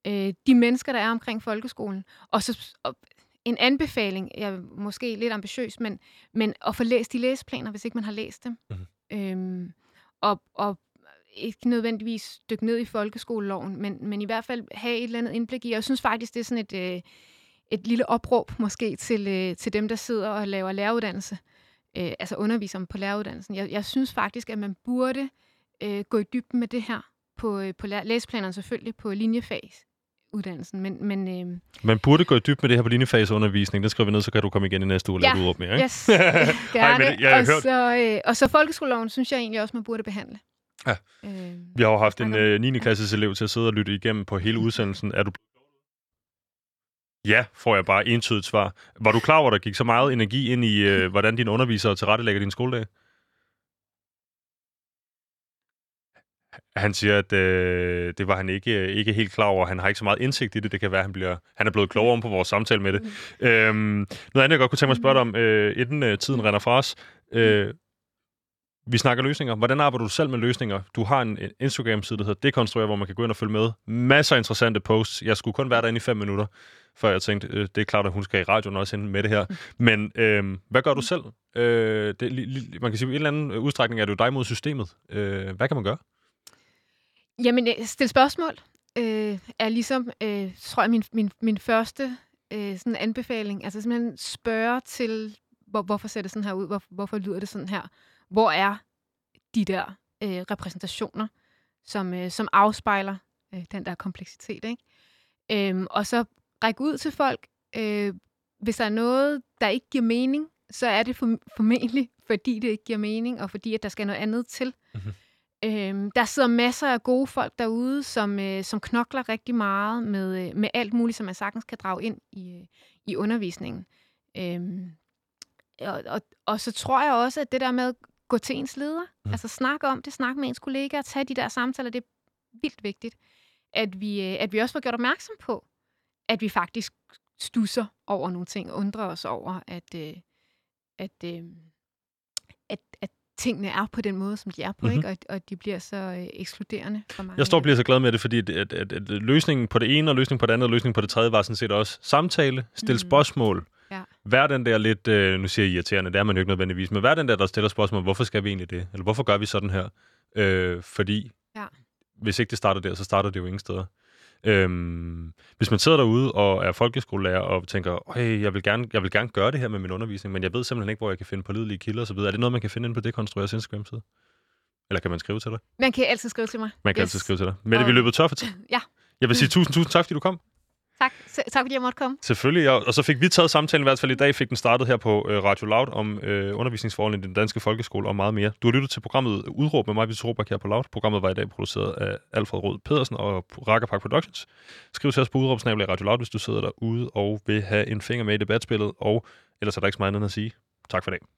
øh, de mennesker, der er omkring folkeskolen. Og så og en anbefaling, jeg er måske lidt ambitiøs, men, men at få læst de læseplaner, hvis ikke man har læst dem. Mhm. Øhm, og, og ikke nødvendigvis dykke ned i folkeskoleloven, men, men i hvert fald have et eller andet indblik i. Og jeg synes faktisk, det er sådan et, øh, et lille opråb måske til, øh, til dem, der sidder og laver læreruddannelse, øh, altså underviser på læreruddannelsen. Jeg, jeg synes faktisk, at man burde øh, gå i dybden med det her på, øh, på læ- læseplanerne selvfølgelig, på linjefags-uddannelsen. Men, men øh, Man burde gå i dyb med det her på linjefaseundervisning. Det skriver vi ned, så kan du komme igen i næste uge og Ja. lave udråb mere. Ikke? yes, gerne. men jeg har og, hørt- så, øh, og så folkeskoleloven synes jeg egentlig også, man burde behandle. Ja. Øh, Vi har jo haft en øh, 9. klasses elev til at sidde og lytte igennem på hele udsendelsen. Er du Ja, får jeg bare entydigt svar. Var du klar over, at der gik så meget energi ind i, øh, hvordan dine undervisere tilrettelægger din skoledag? Han siger, at øh, det var han ikke, ikke helt klar over. Han har ikke så meget indsigt i det. Det kan være, at han, bliver, han er blevet klogere om på vores samtale med det. Mm. Øhm, noget andet, jeg godt kunne tænke mig at spørge dig om, øh, inden øh, tiden render fra os. Øh, vi snakker løsninger. Hvordan arbejder du selv med løsninger? Du har en Instagram-side, der hedder Dekonstruer, hvor man kan gå ind og følge med. Masser af interessante posts. Jeg skulle kun være derinde i fem minutter, før jeg tænkte, øh, det er klart, at hun skal i radioen også ind med det her. Men øh, hvad gør du selv? Øh, det, li, li, man kan sige, at i en eller anden udstrækning er det jo dig mod systemet. Øh, hvad kan man gøre? Jamen, øh, stille spørgsmål øh, er ligesom, øh, tror jeg, min, min, min første øh, sådan anbefaling. Altså simpelthen spørge til, hvor, hvorfor ser det sådan her ud? Hvor, hvorfor lyder det sådan her? Hvor er de der øh, repræsentationer, som, øh, som afspejler øh, den der kompleksitet? Ikke? Øhm, og så række ud til folk. Øh, hvis der er noget, der ikke giver mening, så er det for, formentlig, fordi det ikke giver mening, og fordi at der skal noget andet til. Mhm. Øhm, der sidder masser af gode folk derude, som, øh, som knokler rigtig meget med, øh, med alt muligt, som man sagtens kan drage ind i, øh, i undervisningen. Øhm, og, og, og så tror jeg også, at det der med gå til ens leder, Mm. altså snakke om det, snakke med ens kollegaer, tage de der samtaler, det er vildt vigtigt. At vi, øh, at vi også får gjort opmærksom på, at vi faktisk stusser over nogle ting, undrer os over, at, øh, at, øh, at, at tingene er på den måde, som de er på, Mhm. mm-hmm. ikke? Og, og de bliver så øh, ekskluderende for mange. Jeg står og bliver så glad med det, fordi at, at, at, at løsningen på det ene, og løsningen på det andet, og løsningen på det tredje, var sådan set også samtale, stille Mhm. spørgsmål. Vær den der lidt, øh, nu siger jeg irriterende, det er man jo ikke nødvendigvis, men vær den der, der stiller spørgsmål, hvorfor skal vi egentlig det? Eller hvorfor gør vi sådan her? Øh, fordi Ja. hvis ikke det starter der, så starter det jo ingen steder. Øhm, hvis man sidder derude og er folkeskolelærer og tænker, hey, jeg vil, gerne, jeg vil gerne gøre det her med min undervisning, men jeg ved simpelthen ikke, hvor jeg kan finde pålidelige kilder osv. Er det noget, man kan finde inde på det konstrueres Instagram-side? Eller kan man skrive til dig? Man kan altid skrive til mig. Man kan yes. Altid skrive til dig. Mette, vi Og- løber tør for tid. Ja. Jeg vil sige tusind, tusind tak, fordi du kom. Tak. Tak fordi jeg måtte komme. Selvfølgelig, ja. og så fik vi taget samtalen i hvert fald i dag, fik den startet her på øh, Radio Loud om øh, undervisningsforholdene i den danske folkeskole og meget mere. Du har lyttet til programmet Udråb med mig, Vito Robak her på Loud. Programmet var i dag produceret af Alfred Rød Pedersen og Rakkerpark Productions. Skriv til os på udråbsnabel Radio Loud, hvis du sidder derude og vil have en finger med i debatspillet, og Ellers er der ikke så meget andet at sige. Tak for i dag.